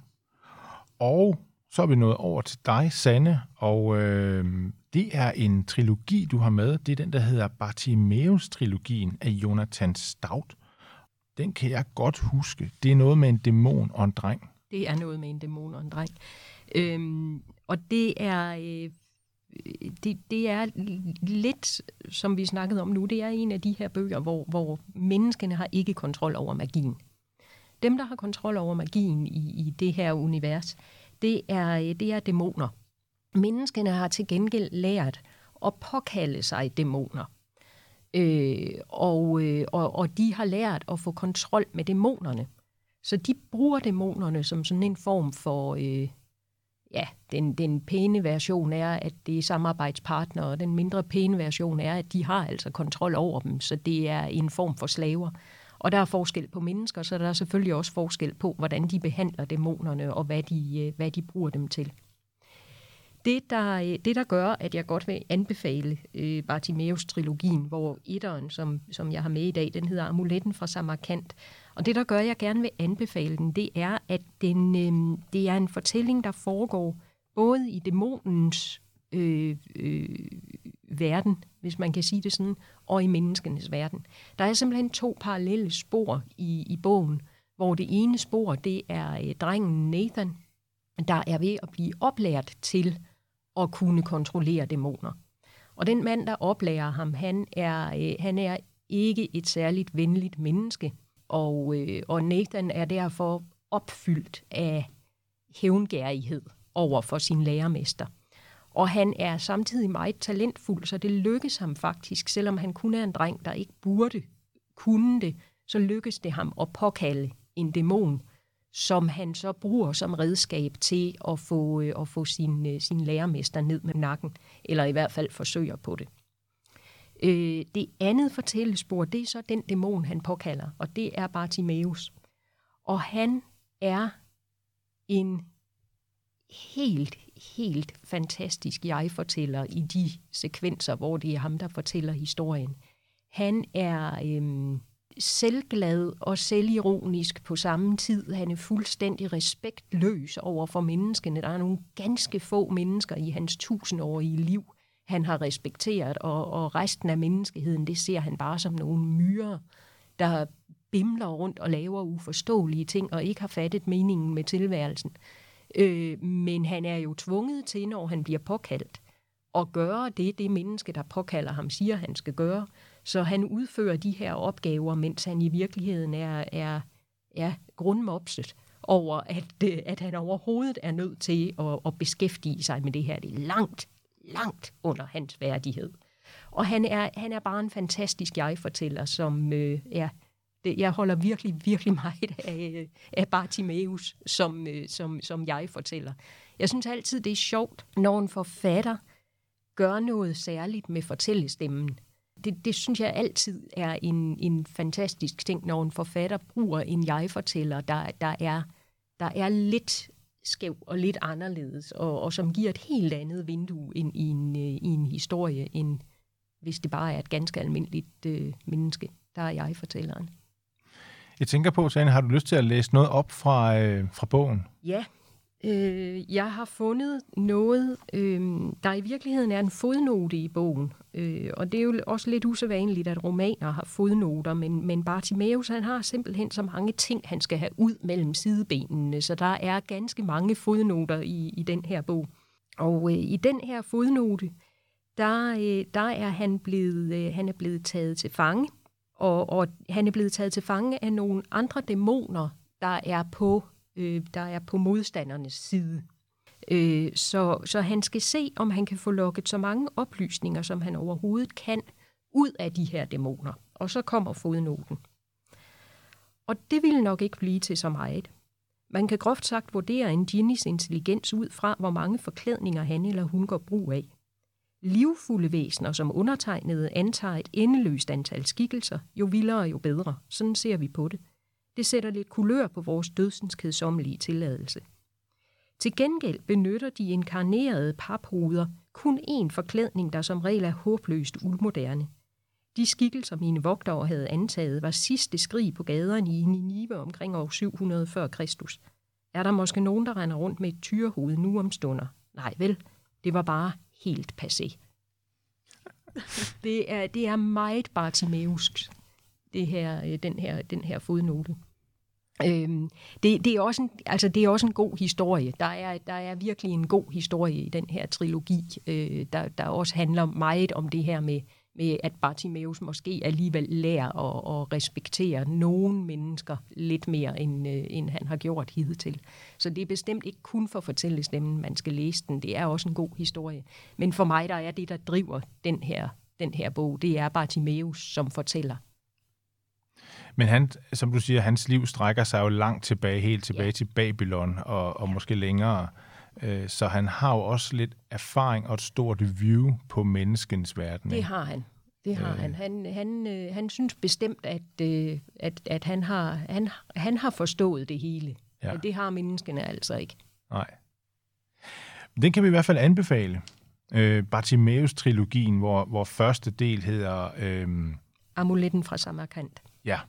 Og så er vi nået over til dig, Sanne, og øh, det er en trilogi, du har med. Det er den, der hedder Bartimeus-trilogien af Jonathan Stout. Den kan jeg godt huske. Det er noget med en dæmon og en dreng. Det er noget med en dæmon og en dreng. Øhm, og det er, øh, det, det er lidt, som vi snakkede om nu, det er en af de her bøger, hvor, hvor menneskene har ikke kontrol over magien. Dem, der har kontrol over magien i, i det her univers, det er, øh, det er dæmoner. Menneskene har til gengæld lært at påkalde sig dæmoner. Øh, og, øh, og, og de har lært at få kontrol med dæmonerne. Så de bruger dæmonerne som sådan en form for, øh, ja, den, den pæne version er, at det er samarbejdspartnere, og den mindre pæne version er, at de har altså kontrol over dem, så det er en form for slaver. Og der er forskel på mennesker, så der er selvfølgelig også forskel på, hvordan de behandler dæmonerne, og hvad de, øh, hvad de bruger dem til. Det der, øh, det, der gør, at jeg godt vil anbefale øh, Bartimeus-trilogien, hvor etteren, som, som jeg har med i dag, den hedder Amuletten fra Samarkand. Og det, der gør, at jeg gerne vil anbefale den, det er, at den, øh, det er en fortælling, der foregår både i dæmonens øh, øh, verden, hvis man kan sige det sådan, og i menneskenes verden. Der er simpelthen to parallelle spor i, i bogen, hvor det ene spor, det er øh, drengen Nathan, der er ved at blive oplært til at kunne kontrollere dæmoner. Og den mand, der oplærer ham, han er, øh, han er ikke et særligt venligt menneske. Og, øh, og Nathan er derfor opfyldt af hævngærighed over for sin lærermester. Og han er samtidig meget talentfuld, så det lykkes ham faktisk, selvom han kun er en dreng, der ikke burde kunne det, så lykkes det ham at påkalde en dæmon, som han så bruger som redskab til at få, øh, at få sin, øh, sin lærermester ned med nakken, eller i hvert fald forsøger på det. Øh, det andet fortællespor, det er så den dæmon, han påkalder, og det er Bartimaeus. Og han er en helt, helt fantastisk jeg-fortæller i de sekvenser, hvor det er ham, der fortæller historien. Han er øhm, selvglad og selvironisk på samme tid. Han er fuldstændig respektløs over for menneskene. Der er nogle ganske få mennesker i hans tusindårige liv, han har respekteret, og, og resten af menneskeheden, det ser han bare som nogle myrer, der bimler rundt og laver uforståelige ting, og ikke har fattet meningen med tilværelsen. Øh, men han er jo tvunget til, når han bliver påkaldt, at gøre det, det menneske, der påkalder ham, siger, han skal gøre. Så han udfører de her opgaver, mens han i virkeligheden er, er, er grundmopset over, at, øh, at han overhovedet er nødt til at, at beskæftige sig med det her. Det er langt, langt under hans værdighed. Og han er, han er bare en fantastisk jeg-fortæller, som øh, er det, jeg holder virkelig, virkelig meget af, af Bartimeus, som, øh, som, som jeg fortæller. Jeg synes altid, det er sjovt, når en forfatter gør noget særligt med fortællestemmen. Det, det synes jeg altid er en, en fantastisk ting, når en forfatter bruger en jeg-fortæller, der, der, er, der er lidt skæv og lidt anderledes, og, og som giver et helt andet vindue ind i en, øh, i en historie, end hvis det bare er et ganske almindeligt øh, menneske, der er jeg-fortælleren. Jeg tænker på, Sane, har du lyst til at læse noget op fra, øh, fra bogen? Ja, øh, jeg har fundet noget, øh, der i virkeligheden er en fodnote i bogen. Øh, og det er jo også lidt usædvanligt, at romaner har fodnoter, men, men Bartimaeus han har simpelthen så mange ting, han skal have ud mellem sidebenene, så der er ganske mange fodnoter i, i den her bog. Og øh, i den her fodnote, der, øh, der er han blevet, øh, han er blevet taget til fange og, og han er blevet taget til fange af nogle andre dæmoner, der er på, øh, der er på modstandernes side. Øh, så, så han skal se, om han kan få lukket så mange oplysninger, som han overhovedet kan, ud af de her dæmoner. Og så kommer fodnoten. Og det vil nok ikke blive til så meget. Man kan groft sagt vurdere en genies intelligens ud fra, hvor mange forklædninger han eller hun går brug af livfulde væsener, som undertegnede antager et endeløst antal skikkelser, jo vildere jo bedre. Sådan ser vi på det. Det sætter lidt kulør på vores dødsens kedsommelige tilladelse. Til gengæld benytter de inkarnerede papruder kun én forklædning, der som regel er håbløst umoderne. De skikkelser, mine vogtere havde antaget, var sidste skrig på gaderne i Ninive omkring år 700 før Kristus. Er der måske nogen, der render rundt med et tyrehoved nu om stunder? Nej vel, det var bare helt passé. Det er, det er meget Bartimeus, det her, øh, den, her, den her fodnote. Øhm, det, det, er også en, altså det er også en god historie. Der er, der er virkelig en god historie i den her trilogi, øh, der, der også handler meget om det her med, med at Bartimeus måske alligevel lærer at, at respektere nogle mennesker lidt mere, end, øh, end han har gjort hidtil. Så det er bestemt ikke kun for fortællestemmen, man skal læse den. Det er også en god historie. Men for mig, der er det, der driver den her, den her bog, det er Bartimeus som fortæller. Men han, som du siger, hans liv strækker sig jo langt tilbage, helt tilbage ja. til Babylon og, og ja. måske længere. Øh, så han har jo også lidt erfaring og et stort view på menneskens verden. Det har han. Det har øh. han. Han, han, øh, han synes bestemt, at, øh, at, at han, har, han, han har forstået det hele. Ja. Men det har menneskene altså ikke. Nej. Den kan vi i hvert fald anbefale. Øh, Bartimeus-trilogien, hvor, hvor første del hedder... Øh, Amuletten fra Samarkand. Ja,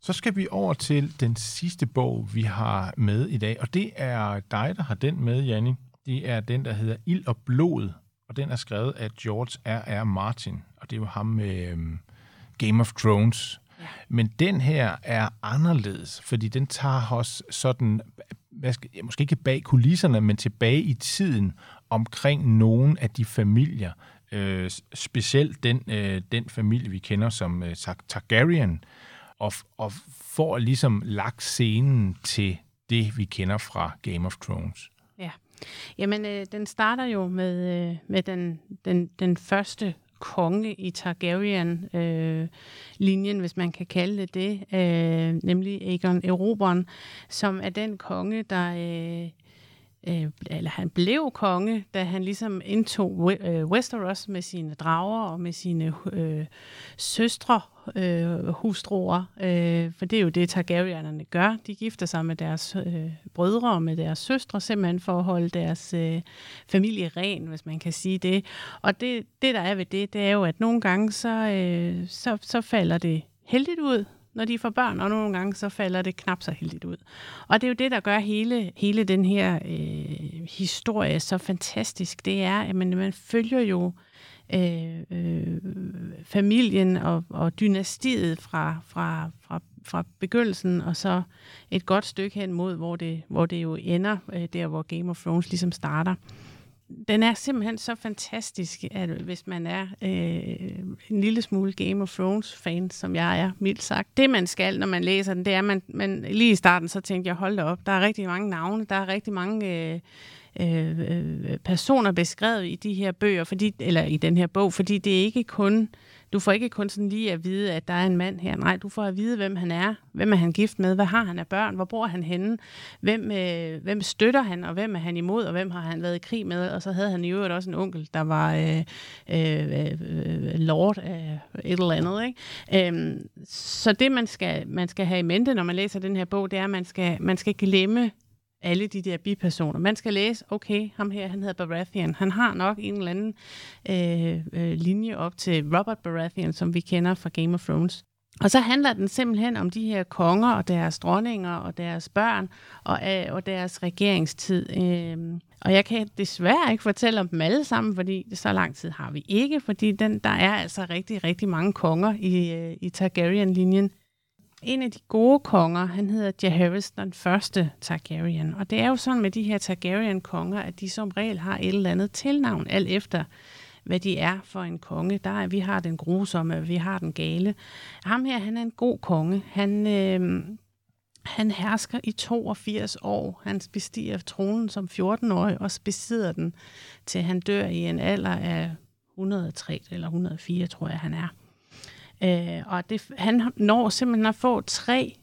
så skal vi over til den sidste bog, vi har med i dag, og det er dig, der har den med, Janni. Det er den, der hedder Ild og Blod, og den er skrevet af George R.R. Martin, og det er jo ham med um, Game of Thrones. Ja. Men den her er anderledes, fordi den tager os sådan, hvad skal, måske ikke bag kulisserne, men tilbage i tiden omkring nogle af de familier, øh, specielt den, øh, den familie, vi kender som øh, Targaryen, og, og får ligesom lagt scenen til det, vi kender fra Game of Thrones. Ja, jamen øh, den starter jo med, øh, med den, den, den første konge i Targaryen-linjen, øh, hvis man kan kalde det det, øh, nemlig Aegon Eroberen, som er den konge, der... Øh, øh, eller han blev konge, da han ligesom indtog øh, Westeros med sine drager og med sine øh, søstre, øh, hustruer. Øh, for det er jo det, Targaryenerne gør. De gifter sig med deres øh, brødre og med deres søstre, simpelthen for at holde deres øh, familie ren, hvis man kan sige det. Og det, det, der er ved det, det er jo, at nogle gange, så, øh, så, så falder det heldigt ud, når de får børn, og nogle gange så falder det knap så heldigt ud. Og det er jo det, der gør hele, hele den her øh, historie så fantastisk. Det er, at man, man følger jo øh, øh, familien og, og dynastiet fra, fra, fra, fra begyndelsen, og så et godt stykke hen mod, hvor det, hvor det jo ender, øh, der hvor Game of Thrones ligesom starter den er simpelthen så fantastisk, at hvis man er øh, en lille smule Game of Thrones-fan, som jeg er, mildt sagt. Det, man skal, når man læser den, det er, at man, man lige i starten, så tænkte jeg, hold da op, der er rigtig mange navne, der er rigtig mange... Øh, øh, øh personer beskrevet i de her bøger, fordi, eller i den her bog, fordi det er ikke kun du får ikke kun sådan lige at vide, at der er en mand her. Nej, du får at vide, hvem han er. Hvem er han gift med? Hvad har han af børn? Hvor bor han henne? Hvem, øh, hvem støtter han, og hvem er han imod, og hvem har han været i krig med? Og så havde han i øvrigt også en onkel, der var øh, øh, øh, øh lord af et eller andet. Ikke? Øhm, så det, man skal, man skal have i mente, når man læser den her bog, det er, at man skal, man skal glemme alle de der bipersoner. Man skal læse, okay, ham her, han hedder Baratheon. Han har nok en eller anden øh, øh, linje op til Robert Baratheon, som vi kender fra Game of Thrones. Og så handler den simpelthen om de her konger og deres dronninger og deres børn og, øh, og deres regeringstid. Øh, og jeg kan desværre ikke fortælle om dem alle sammen, fordi så lang tid har vi ikke, fordi den, der er altså rigtig, rigtig mange konger i, øh, i Targaryen-linjen en af de gode konger, han hedder Jaehaerys den første Targaryen. Og det er jo sådan med de her Targaryen-konger, at de som regel har et eller andet tilnavn, alt efter hvad de er for en konge. Der er, vi har den grusomme, vi har den gale. Ham her, han er en god konge. Han, øh, han hersker i 82 år. Han bestiger tronen som 14-årig og besidder den, til han dør i en alder af 103 eller 104, tror jeg, han er. Øh, og det, han når simpelthen at få tre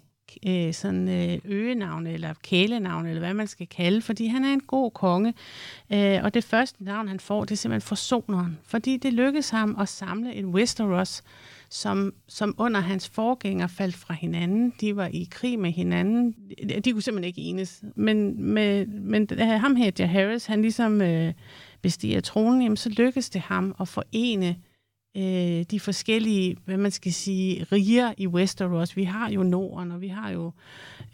øh, sådan øh, øgenavne, eller kælenavne, eller hvad man skal kalde, fordi han er en god konge. Øh, og det første navn, han får, det er simpelthen Forsoneren, fordi det lykkedes ham at samle en Westeros, som, som under hans forgænger faldt fra hinanden. De var i krig med hinanden. De kunne simpelthen ikke enes. Men, med, men ham her, Harris, han ligesom øh, bestiger tronen, jamen, så lykkedes det ham at forene øh, de forskellige, hvad man skal sige, riger i Westeros. Vi har jo Norden, og vi har jo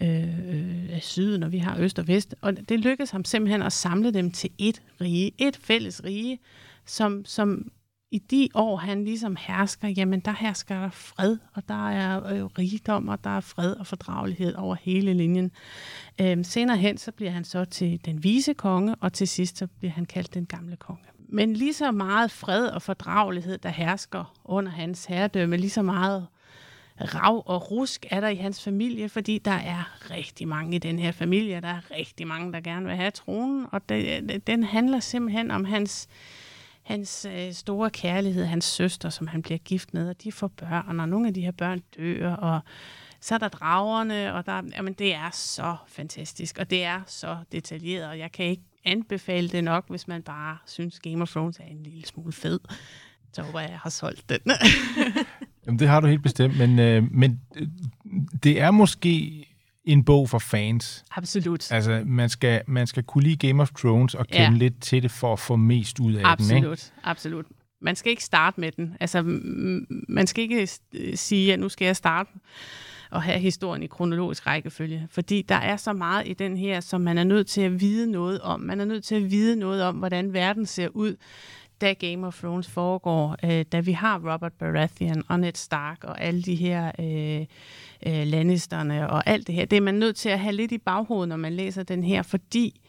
øh, øh, Syden, og vi har Øst og Vest. Og det lykkedes ham simpelthen at samle dem til et rige, et fælles rige, som, som i de år, han ligesom hersker, jamen der hersker der fred, og der er øh, rigdom, og der er fred og fordragelighed over hele linjen. Øhm, senere hen, så bliver han så til den vise konge, og til sidst, så bliver han kaldt den gamle konge men lige så meget fred og fordragelighed, der hersker under hans herredømme, lige så meget rav og rusk er der i hans familie, fordi der er rigtig mange i den her familie. Der er rigtig mange, der gerne vil have tronen, og det, den handler simpelthen om hans, hans øh, store kærlighed, hans søster, som han bliver gift med, og de får børn, og nogle af de her børn dør, og så er der dragerne, og der, jamen, det er så fantastisk, og det er så detaljeret, og jeg kan ikke anbefale det nok, hvis man bare synes, Game of Thrones er en lille smule fed. Så håber jeg, jeg har solgt den. Jamen, det har du helt bestemt, men, øh, men øh, det er måske en bog for fans. Absolut. Altså, man skal, man skal kunne lide Game of Thrones og kende ja. lidt til det for at få mest ud af absolut, den, ikke? Absolut, absolut. Man skal ikke starte med den. Altså, man skal ikke sige, at nu skal jeg starte at have historien i kronologisk rækkefølge. Fordi der er så meget i den her, som man er nødt til at vide noget om. Man er nødt til at vide noget om, hvordan verden ser ud, da Game of Thrones foregår, øh, da vi har Robert Baratheon og Ned Stark og alle de her øh, øh, Lannisterne og alt det her. Det er man nødt til at have lidt i baghovedet, når man læser den her, fordi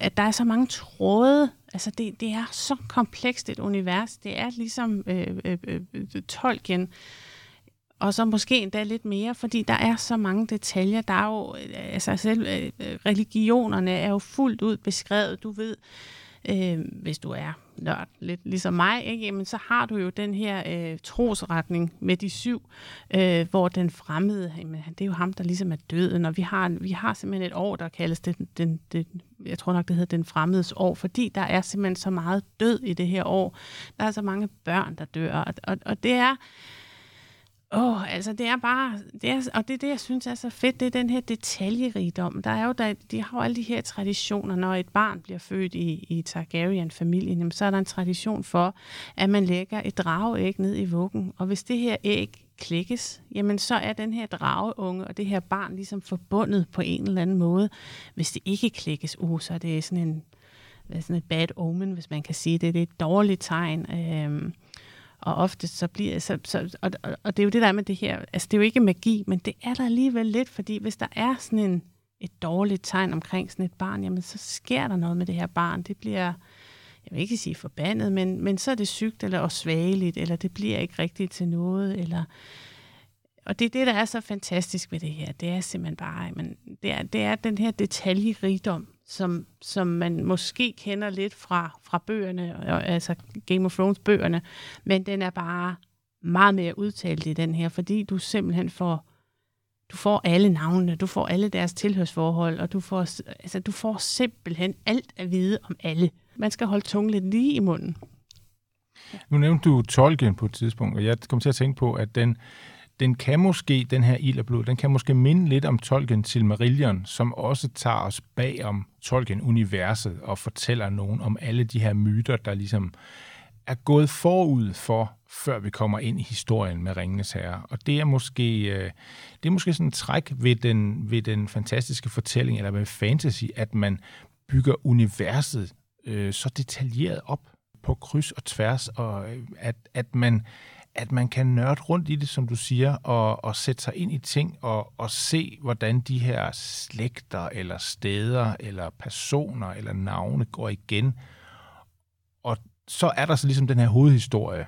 at der er så mange tråde. Altså, det, det er så komplekst et univers. Det er ligesom øh, øh, øh, øh Tolkien og så måske endda lidt mere, fordi der er så mange detaljer. Der er jo, øh, altså selv øh, øh, religionerne er jo fuldt ud beskrevet. Du ved, øh, hvis du er nørd, lidt ligesom mig, ikke? Jamen, så har du jo den her øh, trosretning med de syv, øh, hvor den fremmede, jamen, det er jo ham, der ligesom er døden, og vi har, vi har simpelthen et år, der kaldes den, den, den, jeg tror nok, det hedder den fremmedes år, fordi der er simpelthen så meget død i det her år. Der er så mange børn, der dør, og, og, og det er Åh, oh, altså det er bare, det er, og det er det, jeg synes er så fedt, det er den her detaljerigdom. Der er jo, der, de har jo alle de her traditioner, når et barn bliver født i, i Targaryen-familien, så er der en tradition for, at man lægger et drageæg ned i vuggen, og hvis det her æg klikkes, jamen så er den her drageunge og det her barn ligesom forbundet på en eller anden måde. Hvis det ikke klikkes, uh, så er det sådan en sådan et bad omen, hvis man kan sige det. Det er et dårligt tegn. Øh, og ofte så bliver, så, så, og, og, og det er jo det der med det her, altså det er jo ikke magi, men det er der alligevel lidt, fordi hvis der er sådan en, et dårligt tegn omkring sådan et barn, jamen så sker der noget med det her barn. Det bliver, jeg vil ikke sige forbandet, men, men så er det sygt eller osvageligt, eller det bliver ikke rigtigt til noget, eller... Og det er det, der er så fantastisk ved det her. Det er simpelthen bare, men det er, det er den her detaljerigdom, som, som man måske kender lidt fra, fra bøgerne, altså Game of Thrones bøgerne, men den er bare meget mere udtalt i den her, fordi du simpelthen får du får alle navnene, du får alle deres tilhørsforhold, og du får, altså, du får simpelthen alt at vide om alle. Man skal holde tungen lidt lige i munden. Nu nævnte du Tolkien på et tidspunkt, og jeg kom til at tænke på, at den, den kan måske, den her ild og blod, den kan måske minde lidt om Tolkien Silmarillion, som også tager os bag om Tolkien-universet og fortæller nogen om alle de her myter, der ligesom er gået forud for, før vi kommer ind i historien med Ringenes Herre. Og det er måske, øh, det er måske sådan en træk ved den, ved den fantastiske fortælling, eller ved fantasy, at man bygger universet øh, så detaljeret op på kryds og tværs, og øh, at, at man at man kan nørde rundt i det, som du siger, og, og sætte sig ind i ting og, og se, hvordan de her slægter, eller steder, eller personer, eller navne går igen. Og så er der så ligesom den her hovedhistorie,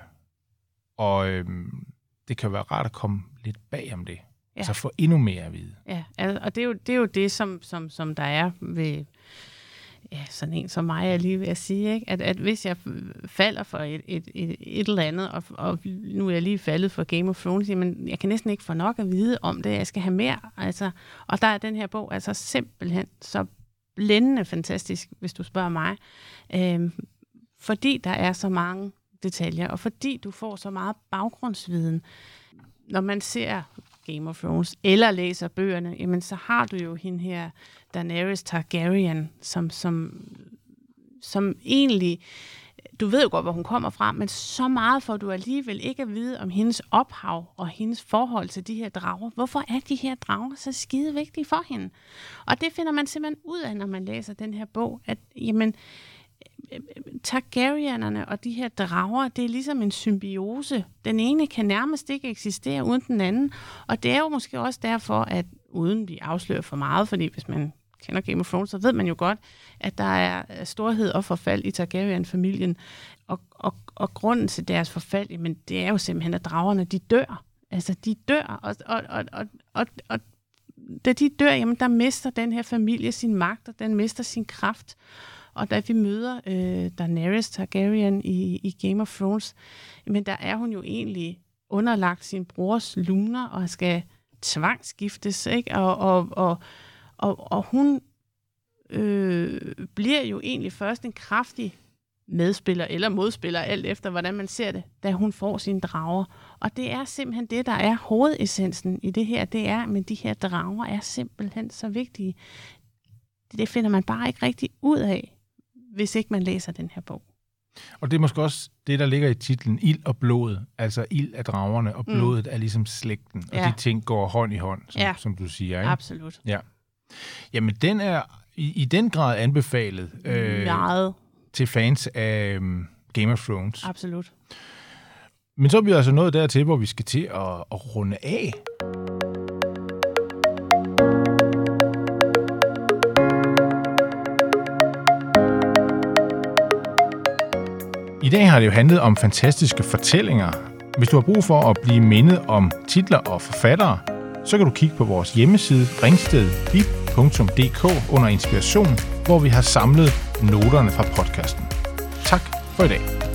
og øhm, det kan være rart at komme lidt bag om det. Ja. Altså få endnu mere at vide. Ja, og det er jo det, er jo det som, som, som der er ved ja, sådan en som mig, jeg lige vil sige, ikke? At, at hvis jeg falder for et, et, et, et eller andet, og, og nu er jeg lige faldet for Game of Thrones, men jeg kan næsten ikke få nok at vide om det, jeg skal have mere. Altså, og der er den her bog altså simpelthen så blændende fantastisk, hvis du spørger mig. Øhm, fordi der er så mange detaljer, og fordi du får så meget baggrundsviden. Når man ser Game of Thrones, eller læser bøgerne, jamen så har du jo hende her, Daenerys Targaryen, som, som, som egentlig, du ved jo godt, hvor hun kommer fra, men så meget får du alligevel ikke at vide om hendes ophav og hendes forhold til de her drager. Hvorfor er de her drager så skide vigtige for hende? Og det finder man simpelthen ud af, når man læser den her bog, at jamen, Targaryenerne og de her drager, det er ligesom en symbiose. Den ene kan nærmest ikke eksistere uden den anden. Og det er jo måske også derfor, at uden vi afslører for meget, fordi hvis man kender Game of Thrones, så ved man jo godt, at der er storhed og forfald i Targaryen-familien. Og, og, og grunden til deres forfald, men det er jo simpelthen, at dragerne, de dør. Altså, de dør, og, og, og, og, og, og da de dør, jamen, der mister den her familie sin magt, og den mister sin kraft. Og da vi møder øh, Daenerys Targaryen i, i Game of Thrones, men der er hun jo egentlig underlagt sin brors luner og skal tvangsgiftes, ikke? Og, og, og, og, og hun øh, bliver jo egentlig først en kraftig medspiller eller modspiller, alt efter hvordan man ser det, da hun får sine drager. Og det er simpelthen det, der er hovedessensen i det her, det er, men de her drager er simpelthen så vigtige. Det finder man bare ikke rigtig ud af hvis ikke man læser den her bog. Og det er måske også det, der ligger i titlen, ild og blod. Altså ild af dragerne, og mm. blodet mm. er ligesom slægten. Og ja. de ting går hånd i hånd, som, ja. som du siger. Ikke? Absolut. Ja. Jamen, den er i, i den grad anbefalet øh, Meget. til fans af um, Game of Thrones. Absolut. Men så er vi altså nået dertil, hvor vi skal til at, at runde af. I dag har det jo handlet om fantastiske fortællinger. Hvis du har brug for at blive mindet om titler og forfattere, så kan du kigge på vores hjemmeside ringstedbib.dk under inspiration, hvor vi har samlet noterne fra podcasten. Tak for i dag.